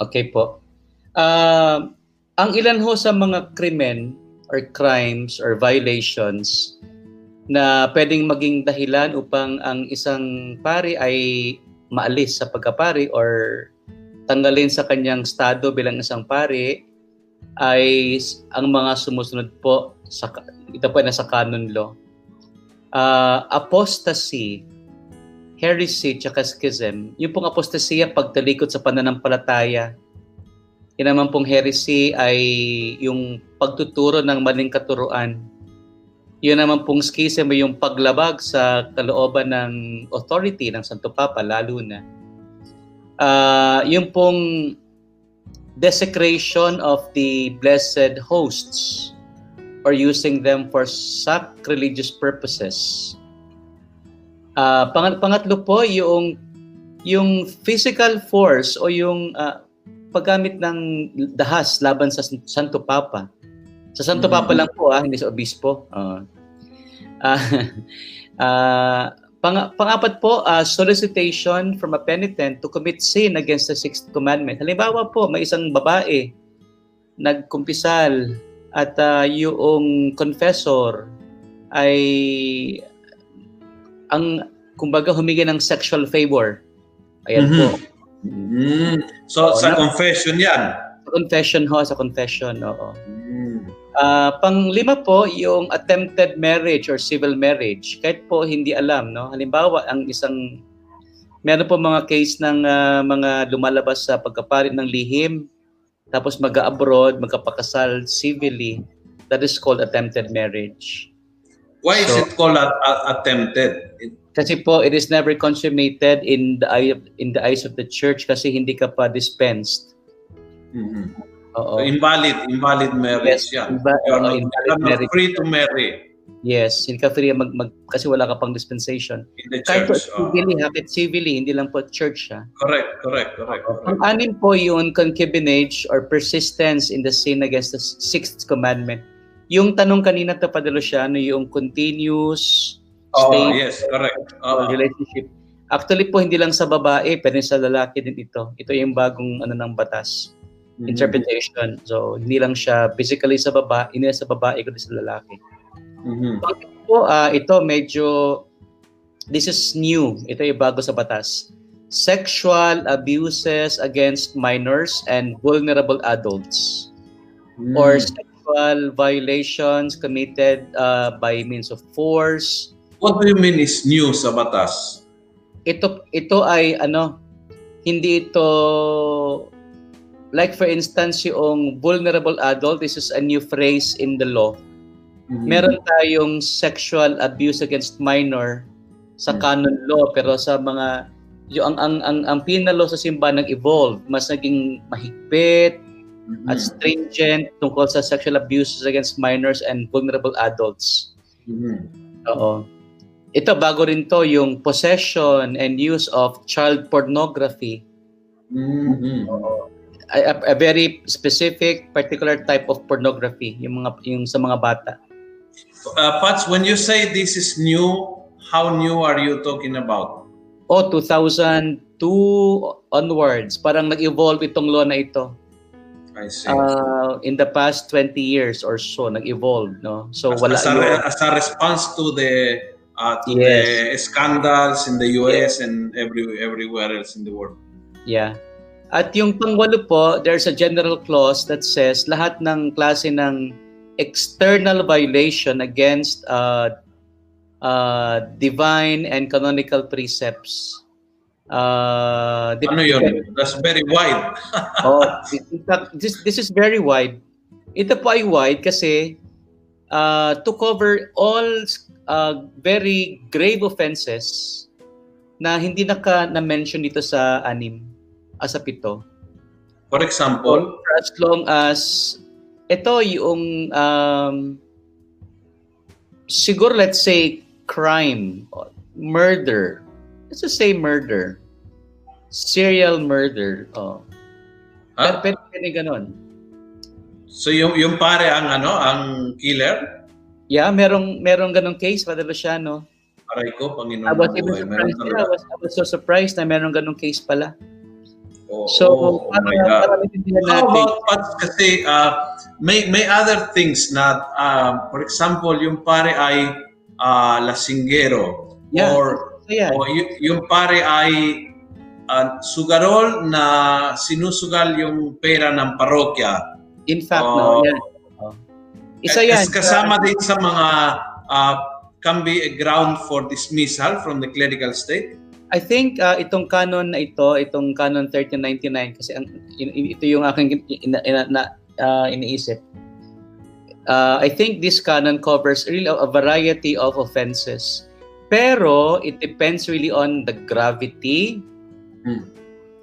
[SPEAKER 2] Okay po. Uh, ang ilan ho sa mga krimen or crimes or violations na pwedeng maging dahilan upang ang isang pari ay maalis sa pagkapari or tanggalin sa kanyang estado bilang isang pari ay ang mga sumusunod po sa ito po na sa canon law. Uh, apostasy, heresy, tsaka schism. Yung pong apostasya, pagtalikod sa pananampalataya, yan naman pong heresy ay yung pagtuturo ng maling katuruan. Yun naman pong schism ay yung paglabag sa kalooban ng authority ng Santo Papa, lalo na. Uh, yung pong desecration of the blessed hosts or using them for sacrilegious purposes. Uh, pang- pangatlo po, yung yung physical force o yung uh, paggamit ng dahas laban sa Santo Papa. Sa Santo mm-hmm. Papa lang po ah, hindi sa obispo. Uh, uh, uh, pang pangapat po, uh, solicitation from a penitent to commit sin against the sixth commandment. Halimbawa po, may isang babae nagkumpisal at uh, yung confessor ay ang kumbaga humingi ng sexual favor. Ayan mm-hmm. po
[SPEAKER 1] Mm. So, oh, sa na, confession yan?
[SPEAKER 2] Confession ho, sa confession, oo. Mm. Uh, panglima po, yung attempted marriage or civil marriage. Kahit po hindi alam, no? Halimbawa, ang isang, meron po mga case ng uh, mga lumalabas sa pagkaparit ng lihim, tapos mag-abroad, magkapakasal civilly. That is called attempted marriage.
[SPEAKER 1] Why so, is it called a, a, attempted?
[SPEAKER 2] Kasi po, it is never consummated in the eye of, in the eyes of the church kasi hindi ka pa dispensed.
[SPEAKER 1] Mm-hmm. Oo. So, invalid, invalid marriage yes, yan. Inva- you are not, invalid marriage. free to marry.
[SPEAKER 2] Yes, hindi ka free mag, mag kasi wala ka pang dispensation.
[SPEAKER 1] In the church. Kahit
[SPEAKER 2] po, civilly, uh, hakit civilly, hindi lang po church siya.
[SPEAKER 1] Correct, correct, correct. correct.
[SPEAKER 2] Ang anim po yung concubinage or persistence in the sin against the sixth commandment. Yung tanong kanina to Padalo siya, ano yung continuous
[SPEAKER 1] oh, state yes, correct.
[SPEAKER 2] Uh, relationship. Actually po, hindi lang sa babae, pero sa lalaki din ito. Ito yung bagong ano ng batas. Mm-hmm. Interpretation. So, hindi lang siya physically sa babae, hindi sa babae, kundi sa lalaki. Mm-hmm. Po, uh, ito medyo, this is new. Ito yung bago sa batas. Sexual abuses against minors and vulnerable adults. Mm. Or sexual violations committed uh, by means of force.
[SPEAKER 1] What do you mean is new sa batas?
[SPEAKER 2] Ito, ito ay ano, hindi ito like for instance yung vulnerable adult this is a new phrase in the law Mm-hmm. Meron tayong sexual abuse against minor sa mm-hmm. canon law pero sa mga yung ang ang ang, ang penal law sa simbahan nag-evolve, mas naging mahigpit mm-hmm. at stringent tungkol sa sexual abuses against minors and vulnerable adults. Mm-hmm. Oo. Ito bago rin to yung possession and use of child pornography. Mm-hmm. A, a, very specific particular type of pornography yung mga yung sa mga bata.
[SPEAKER 1] Uh, Pats, when you say this is new, how new are you talking about?
[SPEAKER 2] Oh, 2002 onwards. Parang nag-evolve itong law na ito.
[SPEAKER 1] I see.
[SPEAKER 2] Uh, in the past 20 years or so, nag-evolve. No? So,
[SPEAKER 1] as,
[SPEAKER 2] wala
[SPEAKER 1] as, a, as a response to the uh, to yes. the scandals in the US yes. and every, everywhere else in the world.
[SPEAKER 2] Yeah. At yung pangwalo po, there's a general clause that says lahat ng klase ng external violation against uh, uh, divine and canonical precepts.
[SPEAKER 1] Uh, ano yun? That's very wide.
[SPEAKER 2] oh, this, this is very wide. Ito po ay wide kasi uh, to cover all uh, very grave offenses na hindi naka na-mention dito sa anim, as sa pito.
[SPEAKER 1] For example?
[SPEAKER 2] For as long as ito yung um, siguro let's say crime, murder. Let's just say murder. Serial murder. Oh. Huh? Pero, pero ganon.
[SPEAKER 1] So yung yung pare ang ano, ang killer?
[SPEAKER 2] Yeah, merong merong ganong case, Father Luciano.
[SPEAKER 1] Aray ko, Panginoon.
[SPEAKER 2] I was, even surprised, I, was, I was so surprised na merong ganong case pala.
[SPEAKER 1] Oh, so, oh, para, my God. Para How about Pats, kasi uh, may may other things na, uh, for example, yung pare ay uh, lasinggero yeah. or, yeah. or y- yung pare ay uh, sugarol na sinusugal yung pera ng parokya.
[SPEAKER 2] In fact, uh, no, yeah. Oh.
[SPEAKER 1] Isa yan. Kasama din sa mga uh, can be a ground for dismissal from the clerical state.
[SPEAKER 2] I think uh, itong canon na ito, itong canon 1399 kasi ang, ito yung aking ina, ina, na, uh, iniisip. Uh, I think this canon covers really a variety of offenses. Pero it depends really on the gravity, hmm.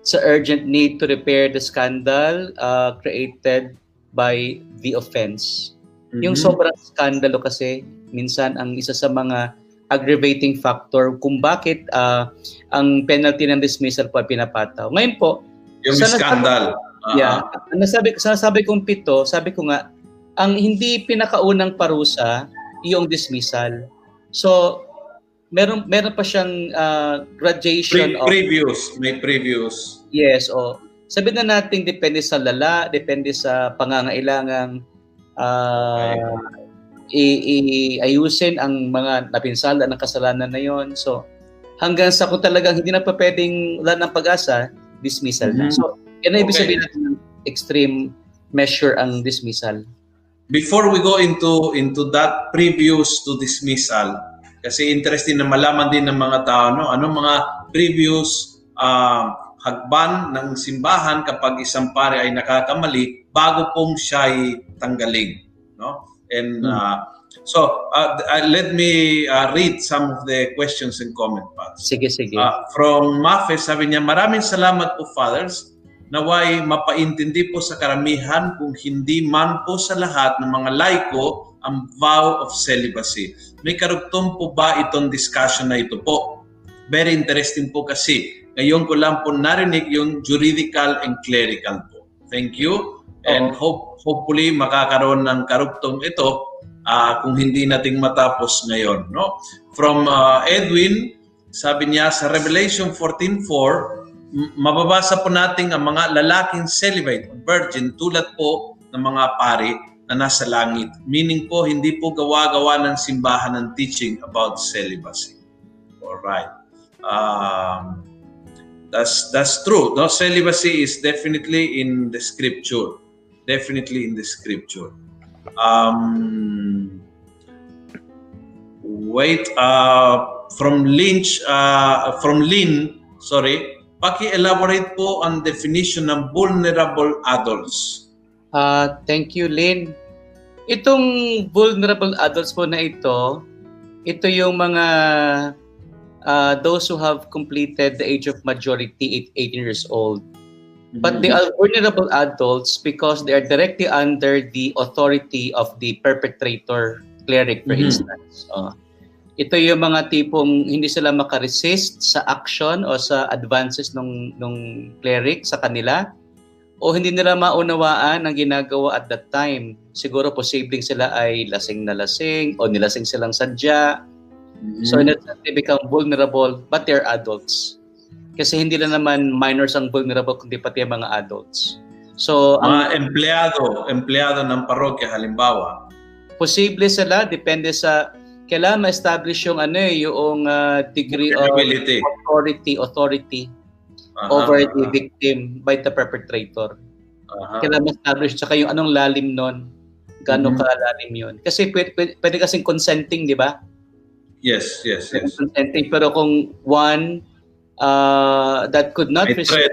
[SPEAKER 2] sa urgent need to repair the scandal uh, created by the offense. Mm-hmm. Yung sobrang skandalo kasi minsan ang isa sa mga aggravating factor kung bakit uh, ang penalty ng dismissal po ay pinapataw. Ngayon po,
[SPEAKER 1] yung scandal.
[SPEAKER 2] Uh-huh. Yeah. Nasabi, sinasabi kong pito, sabi ko nga, ang hindi pinakaunang parusa, yung dismissal. So, meron meron pa siyang uh, graduation
[SPEAKER 1] Pre- of previous, may previous.
[SPEAKER 2] Yes, o. Oh. Sabi na natin depende sa lala, depende sa pangangailangang uh, i-ayusin ang mga napinsala ng kasalanan na yon. So, hanggang sa kung talagang hindi na pa pwedeng wala ng pag-asa, dismissal mm-hmm. na. So, yan na ibig okay. sabihin natin extreme measure ang dismissal.
[SPEAKER 1] Before we go into into that previous to dismissal, kasi interesting na malaman din ng mga tao, no? Ano mga previous uh, hagban ng simbahan kapag isang pare ay nakakamali bago pong siya ay tanggalin, no? And hmm. uh, so uh, uh, let me uh, read some of the questions and comment parts.
[SPEAKER 2] Sige, sige.
[SPEAKER 1] Uh, from Mafe, sabi niya, maraming salamat po, Fathers. Naway mapaintindi po sa karamihan kung hindi man po sa lahat ng mga laiko ang vow of celibacy. May karugtong po ba itong discussion na ito po? Very interesting po kasi ngayon ko lang po narinig yung juridical and clerical po. Thank you. And oh. hope, hopefully makakaroon ng karugtong ito uh, kung hindi nating matapos ngayon. No? From uh, Edwin, sabi niya sa Revelation 14.4, mababasa po natin ang mga lalaking celibate, virgin, tulad po ng mga pari na nasa langit. Meaning po, hindi po gawa-gawa ng simbahan ng teaching about celibacy. Alright. Um, that's, that's true. No? Celibacy is definitely in the scripture. Definitely in the scripture. Um, wait, uh, from Lynch, uh, from Lynn, sorry, Paki-elaborate po ang definition ng vulnerable adults.
[SPEAKER 2] Uh, thank you, Lynn. Itong vulnerable adults po na ito, ito yung mga uh, those who have completed the age of majority, 18 years old. Mm-hmm. But they are vulnerable adults because they are directly under the authority of the perpetrator, cleric, for mm-hmm. instance. Uh, ito yung mga tipong hindi sila makaresist sa action o sa advances ng nung cleric sa kanila o hindi nila maunawaan ang ginagawa at that time. Siguro posibleng sila ay lasing na lasing o nilasing silang sadya. Mm-hmm. So in that sense, they become vulnerable but they're adults. Kasi hindi lang naman minors ang vulnerable kundi pati ang mga adults.
[SPEAKER 1] So, mga ang, empleyado, empleyado ng parokya halimbawa.
[SPEAKER 2] Posible sila depende sa kailangan ma-establish yung ano eh, yung uh, degree of authority authority uh-huh. over the victim by the perpetrator. Uh-huh. Kailangan ma-establish tsaka yung anong lalim nun, gaano mm-hmm. kalalim yun. Kasi pwede, pwede, pwede kasing consenting, di ba?
[SPEAKER 1] Yes, yes, yes.
[SPEAKER 2] Consenting, pero kung one uh, that could not
[SPEAKER 1] May threat.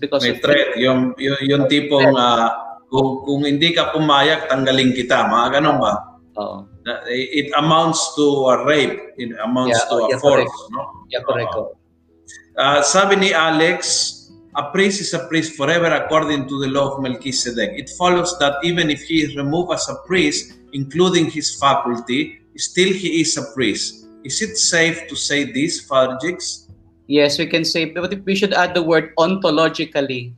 [SPEAKER 1] because May of threat. Yung, yung, yung tipong uh, kung, kung hindi ka pumayag, tanggalin kita. Mga ganun ba? Oo. It amounts to a rape. It amounts yeah, to a yeah, force. Correct. No?
[SPEAKER 2] Yeah, correct. Uh,
[SPEAKER 1] uh, sabi ni Alex, a priest is a priest forever according to the law of Melchizedek. It follows that even if he is removed as a priest, including his faculty, still he is a priest. Is it safe to say this, Jigs?
[SPEAKER 2] Yes, we can say, but we should add the word ontologically.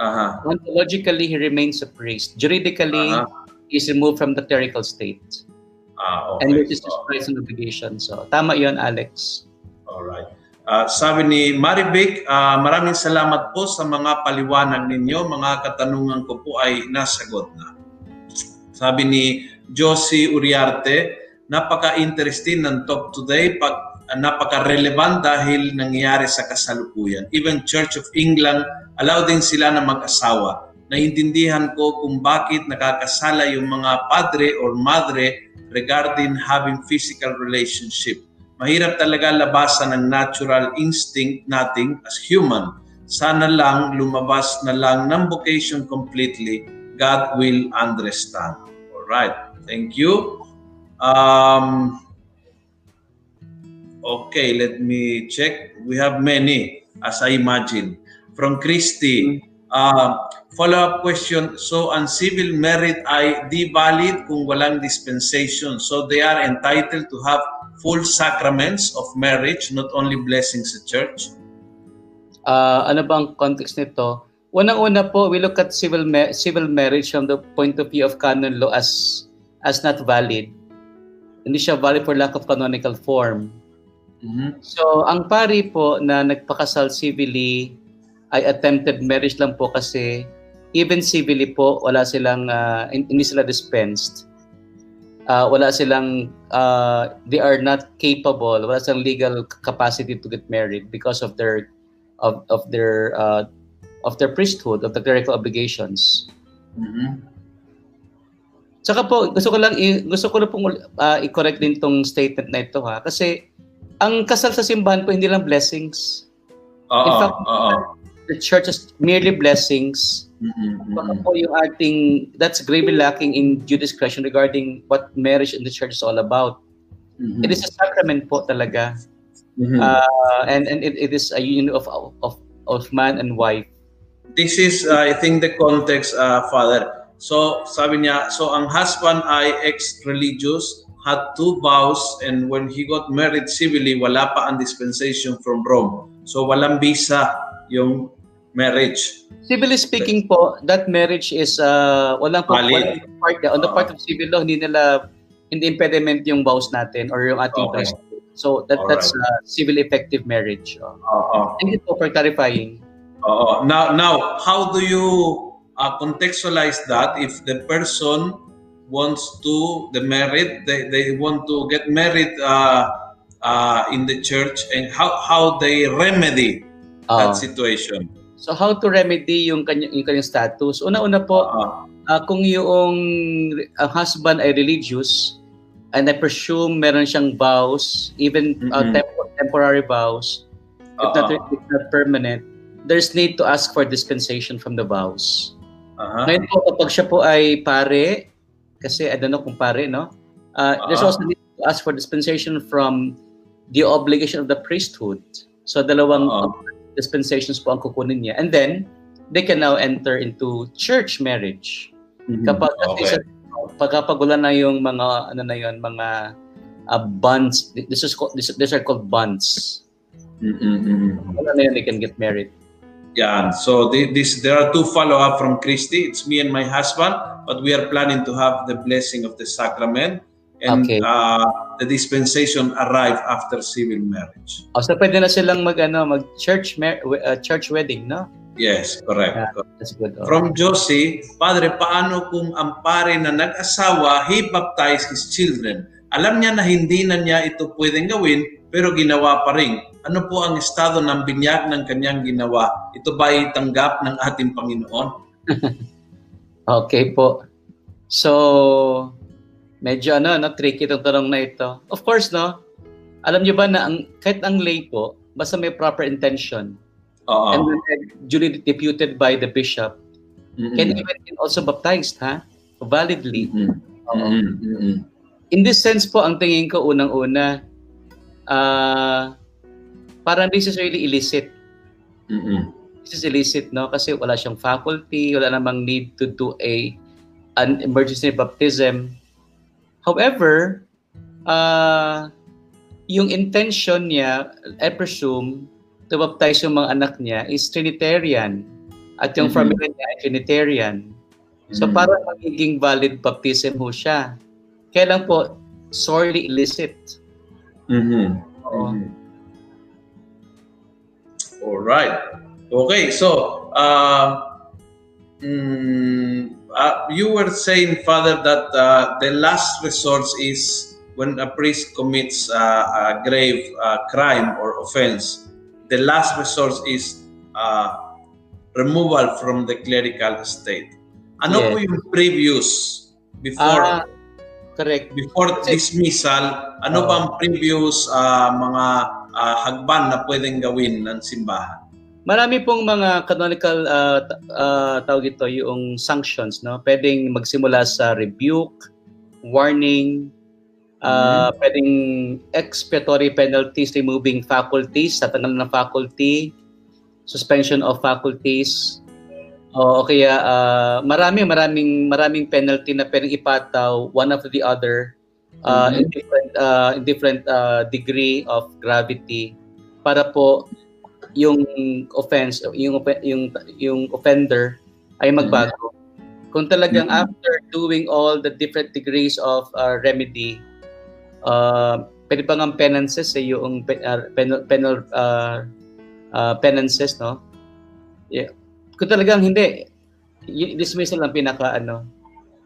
[SPEAKER 2] Uh-huh. Ontologically, he remains a priest. Juridically, uh-huh is removed from the clerical state. Ah, okay. And which is his rights and obligation. So, tama yon Alex.
[SPEAKER 1] Alright. Uh, sabi ni Marivic, uh, maraming salamat po sa mga paliwanag ninyo. Mga katanungan ko po ay nasagot na. Sabi ni Josie Uriarte, napaka-interesting ng talk today. Pag, napaka-relevant dahil nangyayari sa kasalukuyan. Even Church of England, allow din sila na mag-asawa naintindihan ko kung bakit nakakasala yung mga padre or madre regarding having physical relationship. Mahirap talaga labasan ng natural instinct nating as human. Sana lang lumabas na lang ng vocation completely. God will understand. All right. Thank you. Um, okay, let me check. We have many, as I imagine. From Christy, uh, Follow-up question, so ang civil merit ay di valid kung walang dispensation. So they are entitled to have full sacraments of marriage, not only blessings sa church?
[SPEAKER 2] Uh, ano bang context nito? Unang-una po, we look at civil ma- civil marriage from the point of view of canon law as as not valid. Hindi siya valid for lack of canonical form. Mm-hmm. So, ang pari po na nagpakasal civilly ay attempted marriage lang po kasi even civilly po, wala silang, uh, hindi sila dispensed. Uh, wala silang, uh, they are not capable, wala silang legal capacity to get married because of their, of, of their, uh, of their priesthood, of the clerical obligations. Mm-hmm. Saka po, gusto ko lang, gusto ko na pong uh, i-correct din tong statement na ito ha. Kasi, ang kasal sa simbahan po, hindi lang blessings. Uh-oh, In fact, uh-oh. the church is merely blessings Mm-hmm. Baka po yung ating, that's gravely lacking in due discretion regarding what marriage in the church is all about. Mm-hmm. It is a sacrament po talaga. Mm-hmm. Uh, and and it, it is a union of, of, of man and wife.
[SPEAKER 1] This is, uh, I think, the context, uh, Father. So, sabi niya, so ang husband ay ex-religious, had two vows, and when he got married civilly, wala pa ang dispensation from Rome. So, walang visa yung marriage.
[SPEAKER 2] Civilly speaking po, that marriage is uh, walang po walang part on the part of civil law hindi nila hindi impediment yung vows natin or yung ating
[SPEAKER 1] Okay.
[SPEAKER 2] priesthood. So that that's uh, civil effective marriage. Oh.
[SPEAKER 1] Oo.
[SPEAKER 2] Thank you po for clarifying.
[SPEAKER 1] Oo. Now, now, how do you uh, contextualize that if the person wants to the married, they, they want to get married uh, uh, in the church, and how how they remedy
[SPEAKER 2] Ah.
[SPEAKER 1] that situation?
[SPEAKER 2] so how to remedy yung kanyang yung kanyang status? Una-una po,
[SPEAKER 1] Uh,
[SPEAKER 2] ah, kung yung ang husband ay religious and I presume meron siyang vows, even uh,
[SPEAKER 1] Mhm.
[SPEAKER 2] temp- temporary vows, if not,
[SPEAKER 1] Oo.
[SPEAKER 2] if not permanent, there's need to ask for dispensation from the vows.
[SPEAKER 1] uh-huh.
[SPEAKER 2] Ngayon po, kapag siya po ay pare, kasi I don't know kung pare, no? Uh, There's
[SPEAKER 1] Ah.
[SPEAKER 2] also need to ask for dispensation from the obligation of the priesthood. So dalawang
[SPEAKER 1] Ah.
[SPEAKER 2] dispensations po ang kukunin niya. And then, they can now enter into church marriage.
[SPEAKER 1] Mhm.
[SPEAKER 2] Kapag
[SPEAKER 1] okay.
[SPEAKER 2] isa, pagkapag wala na yung mga, ano na yun, mga uh, bonds, this is called, this, these are called bonds.
[SPEAKER 1] Mhm.
[SPEAKER 2] Wala na yun, they can get married.
[SPEAKER 1] Yeah. So the, this there are two follow up from Christy. It's me and my husband, but we are planning to have the blessing of the sacrament, and
[SPEAKER 2] Okay.
[SPEAKER 1] uh, the dispensation arrive after civil marriage.
[SPEAKER 2] O, so pwede na silang mag, ano, mag church, mar- uh, church wedding, no?
[SPEAKER 1] Yes, correct.
[SPEAKER 2] Yeah. That's good. Oh.
[SPEAKER 1] From Josie, Padre, paano kung ang pare na nag-asawa, he baptized his children? Alam niya na hindi na niya ito pwedeng gawin, pero ginawa pa rin. Ano po ang estado ng binyag ng kanyang ginawa? Ito ba ay tanggap ng ating Panginoon?
[SPEAKER 2] Okay po. So, medyo ano, no, tricky itong tanong na ito. Of course, no, alam niyo ba na ang, kahit ang lay po, basta may proper intention,
[SPEAKER 1] Oo.
[SPEAKER 2] and then duly deputed by the bishop,
[SPEAKER 1] Mm-mm.
[SPEAKER 2] can even also baptized, ha? Validly.
[SPEAKER 1] Mm-mm.
[SPEAKER 2] Oo.
[SPEAKER 1] Mm-mm.
[SPEAKER 2] In this sense po, ang tingin ko unang-una, ah, parang this is really illicit.
[SPEAKER 1] Mm-mm.
[SPEAKER 2] This is illicit, no? Kasi wala siyang faculty, wala namang need to do a an emergency baptism. However, uh, yung intention niya, I presume, to baptize yung mga anak niya is Trinitarian. At yung
[SPEAKER 1] Mhm.
[SPEAKER 2] family niya ay Trinitarian. So
[SPEAKER 1] Mhm.
[SPEAKER 2] parang magiging valid baptism ho siya. Kaya lang po, sorely illicit.
[SPEAKER 1] Mhm.
[SPEAKER 2] Oo.
[SPEAKER 1] Mhm. All right. Okay, so uh, mm, uh, you were saying, Father, that uh, the last resource is when a priest commits uh, a grave uh, crime or offense. The last resource is uh, removal from the clerical state. Ano
[SPEAKER 2] Yes.
[SPEAKER 1] po yung previous before
[SPEAKER 2] Ah, correct.
[SPEAKER 1] before dismissal, ano
[SPEAKER 2] Oo.
[SPEAKER 1] ba ang previous ah, mga ah, hagban na pwedeng gawin ng simbahan?
[SPEAKER 2] Marami pong mga canonical uh, uh, tawag ito, yung sanctions, no? Pwedeng magsimula sa rebuke, warning, uh, pwedeng expiatory penalties, removing faculties, tatanggal ng faculty, suspension of faculties, o kaya uh, marami maraming maraming penalty na pwedeng ipataw one after the other uh, in
[SPEAKER 1] Mhm.
[SPEAKER 2] different uh, in different uh, degree of gravity para po yung offense yung yung yung offender ay magbago. Kung talagang
[SPEAKER 1] Mhm.
[SPEAKER 2] after doing all the different degrees of uh, remedy uh, pwede pa ng penances eh, yung pe- uh, penal, penal uh, uh, penances no yeah. Kung talagang hindi dismissal ang pinaka ano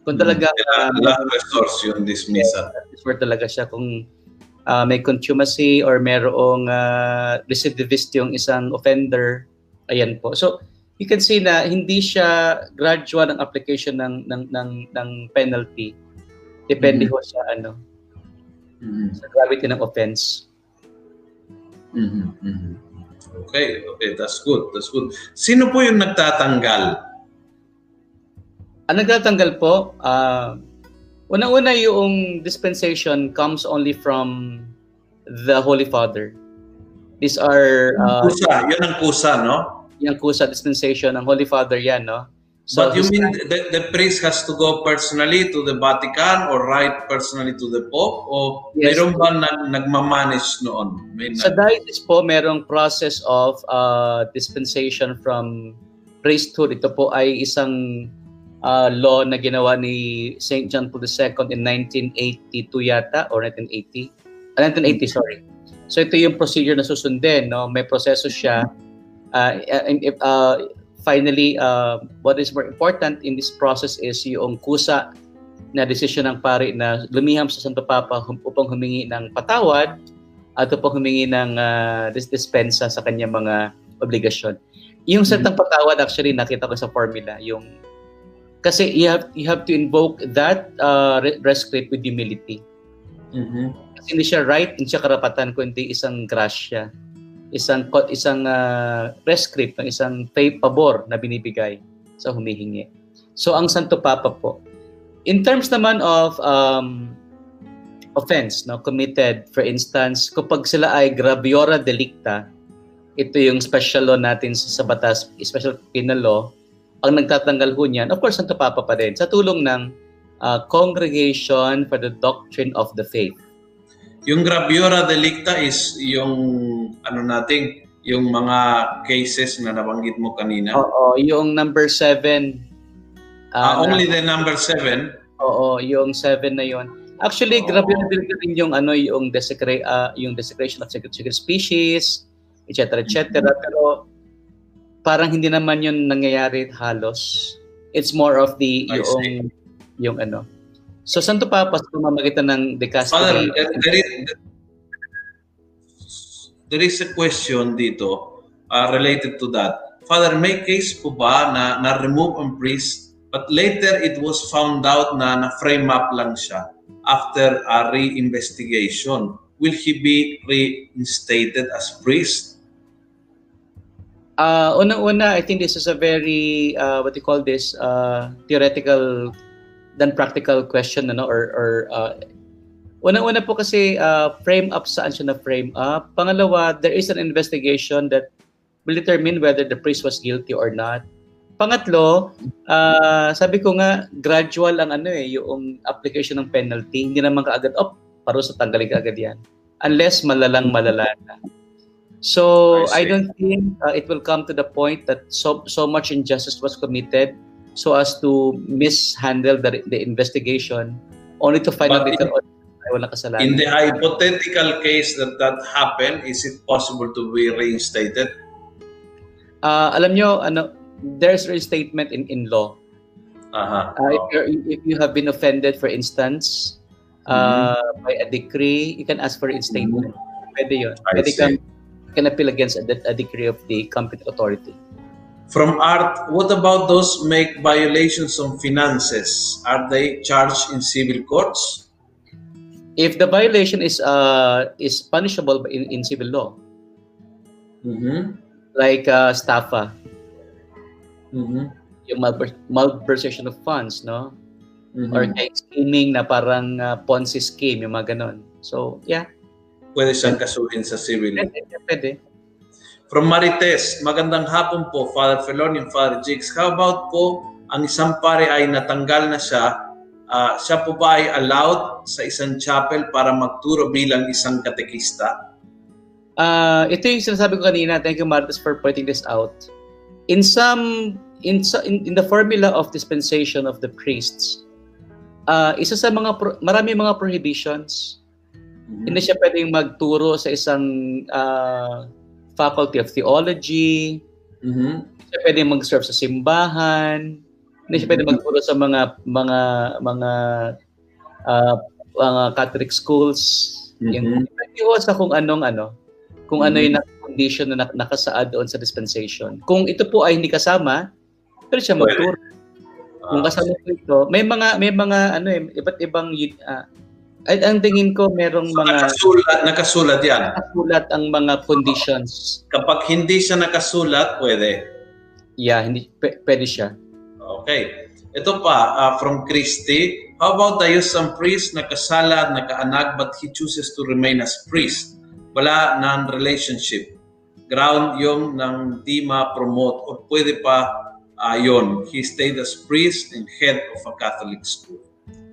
[SPEAKER 2] kung talagang
[SPEAKER 1] Kaya
[SPEAKER 2] uh,
[SPEAKER 1] last resort yung dismissal.
[SPEAKER 2] word talaga siya kung uh, may contumacy or merong uh, recidivist yung isang offender ayan po so you can see na hindi siya gradual ang application ng ng ng, ng penalty depende
[SPEAKER 1] Mhm.
[SPEAKER 2] ho sa ano
[SPEAKER 1] Mhm.
[SPEAKER 2] sa gravity ng offense
[SPEAKER 1] Mhm. Mhm. Okay, okay, that's good, that's good. Sino po yung nagtatanggal?
[SPEAKER 2] Ang nagtatanggal po, ah, unang-una yung dispensation comes only from the Holy Father. These are uh,
[SPEAKER 1] kusa, yun ang kusa, no?
[SPEAKER 2] yung kusa dispensation ng Holy Father yan, no?
[SPEAKER 1] So but you mean the, the priest has to go personally to the Vatican or write personally to the Pope? O yes. mayroon ba nag, nagmamanage noon?
[SPEAKER 2] May Sa diocese po, merong process of uh, dispensation from priesthood. Ito po ay isang uh, law na ginawa ni St. John Paul II in 1982 yata or 1980. Uh, 1980, sorry. So ito yung procedure na susundin. No? May proseso siya. Uh, uh, uh, finally, uh, what is more important in this process is yung kusa na desisyon ng pari na lumiham sa Santo Papa upang humingi ng patawad at upang humingi ng uh, dispensa sa kanyang mga obligasyon. Yung mm-hmm. salitang patawad actually nakita ko sa formula yung kasi you have you have to invoke that uh, rescript with humility. Mm-hmm. Kasi hindi siya right, hindi siya karapatan kundi isang grasya isang isang uh, prescript ng isang pabor na binibigay sa humihingi. So ang Santo Papa po. In terms naman of um, offense no committed for instance kapag sila ay graviora delicta ito yung special law natin sa, sa batas special penal law ang nagtatanggal ho niyan of course Santo Papa pa din sa tulong ng uh, Congregation for the Doctrine of the Faith
[SPEAKER 1] yung graviora delicta is yung ano nating yung mga cases na nabanggit mo kanina.
[SPEAKER 2] Oo, yung number 7.
[SPEAKER 1] Uh, uh, only the number 7?
[SPEAKER 2] Oo, yung 7 na yon. Actually, oh. grabe na din din yung ano yung desecra uh, yung desecration of sacred, sacred species, etc. etc. Mm-hmm. Pero parang hindi naman yun nangyayari halos. It's more of the I yung see. yung ano So Santo Papa sa pamamagitan ng dicastery. Father, there is,
[SPEAKER 1] there is a question dito uh, related to that. Father, may case po ba na na-remove ang priest but later it was found out na na-frame up lang siya after a re-investigation? Will he be reinstated as priest?
[SPEAKER 2] Uh, Una-una, I think this is a very, uh, what you call this, uh, theoretical than practical question ano or or uh, Una-una po kasi uh, frame up saan siya na frame up. Pangalawa, there is an investigation that will determine whether the priest was guilty or not. Pangatlo, uh, sabi ko nga gradual ang ano eh yung application ng penalty. Hindi naman kaagad oh, parusa tanggalin ka agad 'yan. Unless malalang malala na. So I, I don't think uh, it will come to the point that so so much injustice was committed so as to mishandle the, the investigation only to find out later on
[SPEAKER 1] walang kasalanan. In the hypothetical case that that happened, is it possible to be reinstated?
[SPEAKER 2] Uh, alam nyo, ano, there's reinstatement in, in law.
[SPEAKER 1] Uh-huh.
[SPEAKER 2] Uh, if, you're, if you have been offended, for instance, uh, mm-hmm. by a decree, you can ask for reinstatement. Mm-hmm. Pwede yun. Pwede kang, can appeal against a, a decree of the competent authority.
[SPEAKER 1] From art, what about those make violations of finances? Are they charged in civil courts?
[SPEAKER 2] If the violation is uh, is punishable in, in civil law,
[SPEAKER 1] mm-hmm.
[SPEAKER 2] like uh, staffa,
[SPEAKER 1] mm-hmm.
[SPEAKER 2] yung malver- malversation of funds, no?
[SPEAKER 1] Mm-hmm.
[SPEAKER 2] Or like scheming na parang uh, Ponzi scheme, yung mga ganon. So, yeah.
[SPEAKER 1] Pwede siyang kasuhin sa civil.
[SPEAKER 2] Pwede, pwede.
[SPEAKER 1] From Marites, magandang hapon po, Father Felonian, Father Jigs. How about po, ang isang pare ay natanggal na siya, uh, siya po ba ay allowed sa isang chapel para magturo bilang isang katekista?
[SPEAKER 2] Uh, ito yung sinasabi ko kanina. Thank you, Marites, for pointing this out. In some, in, in, in the formula of dispensation of the priests, uh, isa sa mga, pro, marami mga prohibitions. Mm-hmm. Hindi siya pwedeng magturo sa isang uh, Faculty of Theology.
[SPEAKER 1] Mm-hmm.
[SPEAKER 2] Siya pwede mag-serve sa simbahan. Hindi siya pwede mm-hmm. magturo sa mga mga mga uh, mga Catholic schools. Mm-hmm. Yung pwede sa kung anong ano, kung mm-hmm. ano yung mm-hmm. condition na nakasaad doon sa dispensation. Kung ito po ay hindi kasama, pwede siya magturo. Kung kasama po ito, may mga may mga ano eh, iba't ibang uh, ay, ang tingin ko merong so, mga...
[SPEAKER 1] Nakasulat, nakasulat yan.
[SPEAKER 2] Nakasulat ang mga conditions.
[SPEAKER 1] Kapag hindi siya nakasulat, pwede.
[SPEAKER 2] Yeah, hindi, p- pwede siya.
[SPEAKER 1] Okay. Ito pa, uh, from Christy. How about the use some priest na kasala at nakaanak but he chooses to remain as priest? Wala non relationship. Ground yung nang di ma-promote or pwede pa uh, yon, he stayed as priest and head of a Catholic school.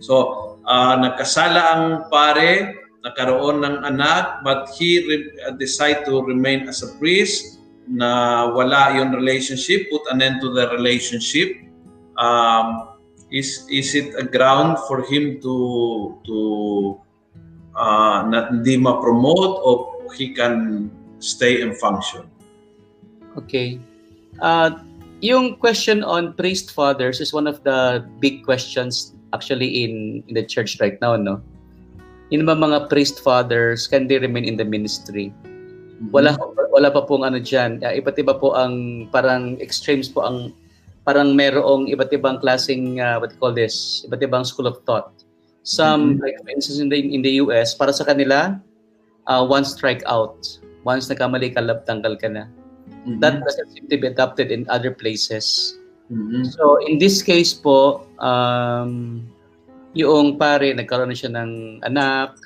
[SPEAKER 1] So, uh, nagkasala ang pare, nakaroon ng anak, but he re- uh, decided to remain as a priest na wala yung relationship, put an end to the relationship. Um, is is it a ground for him to to uh, na hindi ma-promote o he can stay and function?
[SPEAKER 2] Okay. Uh, yung question on priest fathers is one of the big questions actually in, in the church right now, no? Yung ba mga priest fathers, can they remain in the ministry? Wala wala pa pong ano diyan. Uh, iba't iba po ang parang extremes po ang parang merong iba't ibang klaseng uh, what you call this, iba't ibang school of thought. Some mm-hmm. like for instance in the in the US, para sa kanila uh, one strike out. Once nagkamali ka, tanggal ka na. Mm-hmm. That doesn't seem to be adopted in other places. Mm-hmm. So in this case po, um, yung pare nagkaroon na siya ng anak,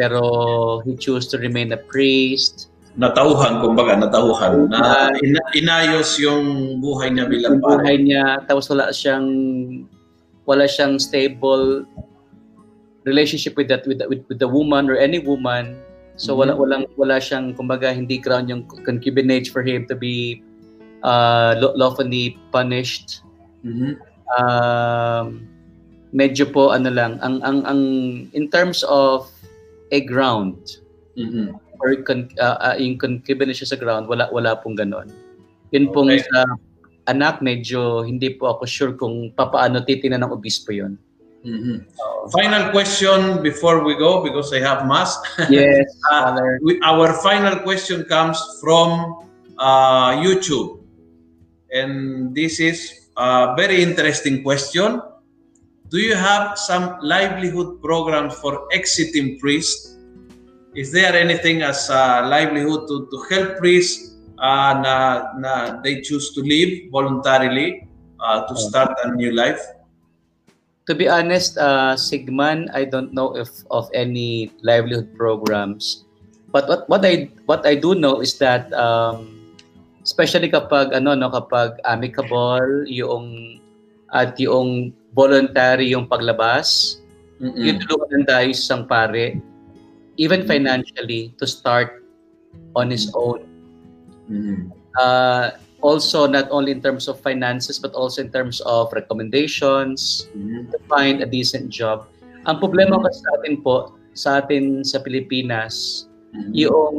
[SPEAKER 2] pero he chose to remain a priest
[SPEAKER 1] natauhan, kumbaga, natauhan. Na ina, inayos yung buhay niya bilang
[SPEAKER 2] pare. Buhay niya, tapos wala siyang wala siyang stable relationship with that with, with, with the woman or any woman. So mm-hmm. wala walang wala siyang kumbaga hindi ground yung concubinage for him to be uh, lawfully punished. Mm-hmm. Um, medyo po ano lang ang ang ang in terms of a ground. Mm-hmm or con, uh, uh, yung concubinage sa ground, wala wala pong ganon. Yun okay. pong sa anak, medyo hindi po ako sure kung papaano titingnan ng obispo yun.
[SPEAKER 1] Mm-hmm. Final question before we go because I have mass.
[SPEAKER 2] Yes,
[SPEAKER 1] uh, we, our final question comes from uh, YouTube. And this is a very interesting question. Do you have some livelihood programs for exiting priests is there anything as a livelihood to, to help priests uh, na, na they choose to leave voluntarily uh, to start a new life?
[SPEAKER 2] To be honest, uh, Sigman, I don't know if of any livelihood programs. But what, what I what I do know is that um, especially kapag ano no kapag amicable yung at yung voluntary yung paglabas, mm-hmm. yung tulungan ng dahil isang pare even mm-hmm. financially to start on his mm-hmm. own. Mm-hmm. Uh, also, not only in terms of finances, but also in terms of recommendations mm-hmm. to find a decent job. Ang problema kasi sa atin po, sa atin sa Pilipinas, mm-hmm. yung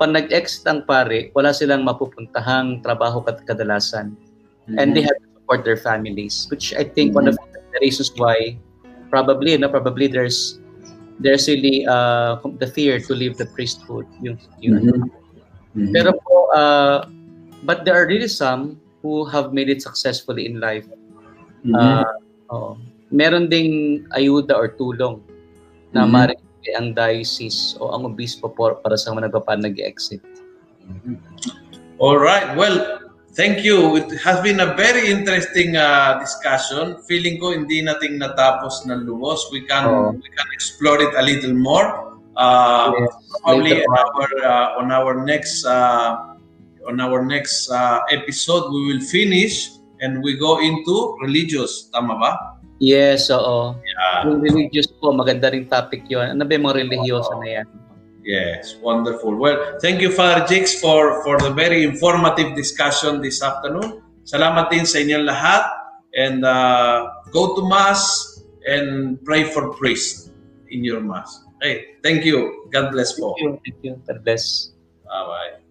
[SPEAKER 2] pag nag-exit ang pare, wala silang mapupuntahang trabaho kat kadalasan. Mm-hmm. And they have to support their families, which I think mm-hmm. one of the reasons why probably, no, probably there's there's really uh, the fear to leave the priesthood. Yung, yung mm-hmm. Mm-hmm. Pero po, uh, but there are really some who have made it successfully in life. Mm-hmm. Uh, oh, meron ding ayuda or tulong na mm-hmm. Marigay ang diocese o ang obispo para sa mga nagpapan nag-exit.
[SPEAKER 1] Mm-hmm. All right. Well, Thank you. It has been a very interesting uh, discussion. Feeling ko hindi nating natapos ng lubos. We can oh. we can explore it a little more. Uh, yes. Probably on our uh, on our next uh, on our next uh, episode we will finish and we go into religious. Tama ba?
[SPEAKER 2] Yes, oo. Yeah. Yung religious po, maganda ring topic 'yon. Ano ba yung mga religyoso na yan?
[SPEAKER 1] Yes, wonderful. Well, thank you, Father Jakes, for, for the very informative discussion this afternoon. Salamat din sa inyong lahat. And uh, go to Mass and pray for priest in your Mass. Okay, thank you. God bless po.
[SPEAKER 2] Thank you. Thank you. God bless.
[SPEAKER 1] Bye-bye.